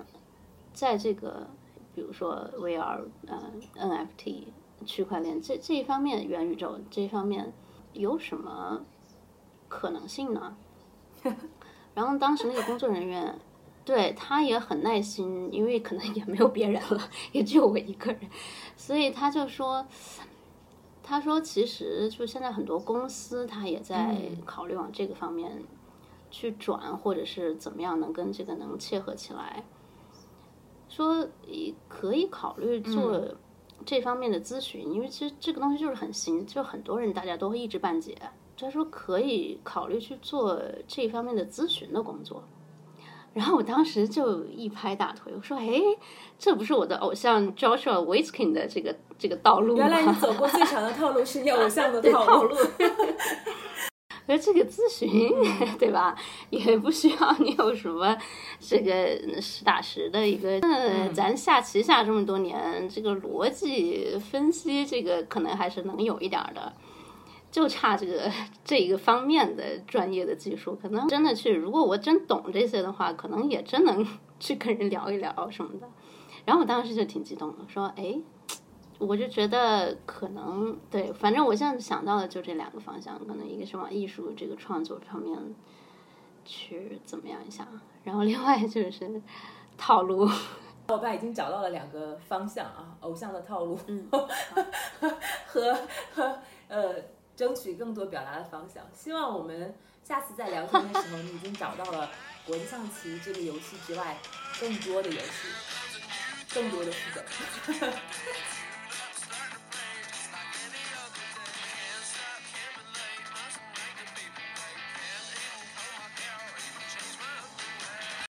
在这个比如说 VR 呃 NFT。区块链这这一方面，元宇宙这一方面有什么可能性呢？<laughs> 然后当时那个工作人员，对他也很耐心，因为可能也没有别人了，也只有我一个人，所以他就说，他说其实就现在很多公司他也在考虑往这个方面去转，或者是怎么样能跟这个能切合起来，说可以考虑做。这方面的咨询，因为其实这个东西就是很新，就很多人大家都会一知半解。他说可以考虑去做这方面的咨询的工作，然后我当时就一拍大腿，我说：“哎，这不是我的偶像 Joshua Waitzkin 的这个这个道路吗？”原来你走过最长的套路是你偶像的 <laughs> 套路。而这个咨询，对吧？也不需要你有什么这个实打实的一个。那咱下棋下这么多年，这个逻辑分析，这个可能还是能有一点的，就差这个这一个方面的专业的技术。可能真的去，如果我真懂这些的话，可能也真能 <laughs> 去跟人聊一聊什么的。然后我当时就挺激动的，说：“哎。”我就觉得可能对，反正我现在想到的就这两个方向，可能一个是往艺术这个创作方面去怎么样一下，然后另外就是套路。<laughs> 伙伴已经找到了两个方向啊，偶像的套路，嗯 <laughs> 和和呃争取更多表达的方向。希望我们下次在聊天的时候，你已经找到了国际象棋这个游戏之外更多的游戏，更多的副本。<laughs>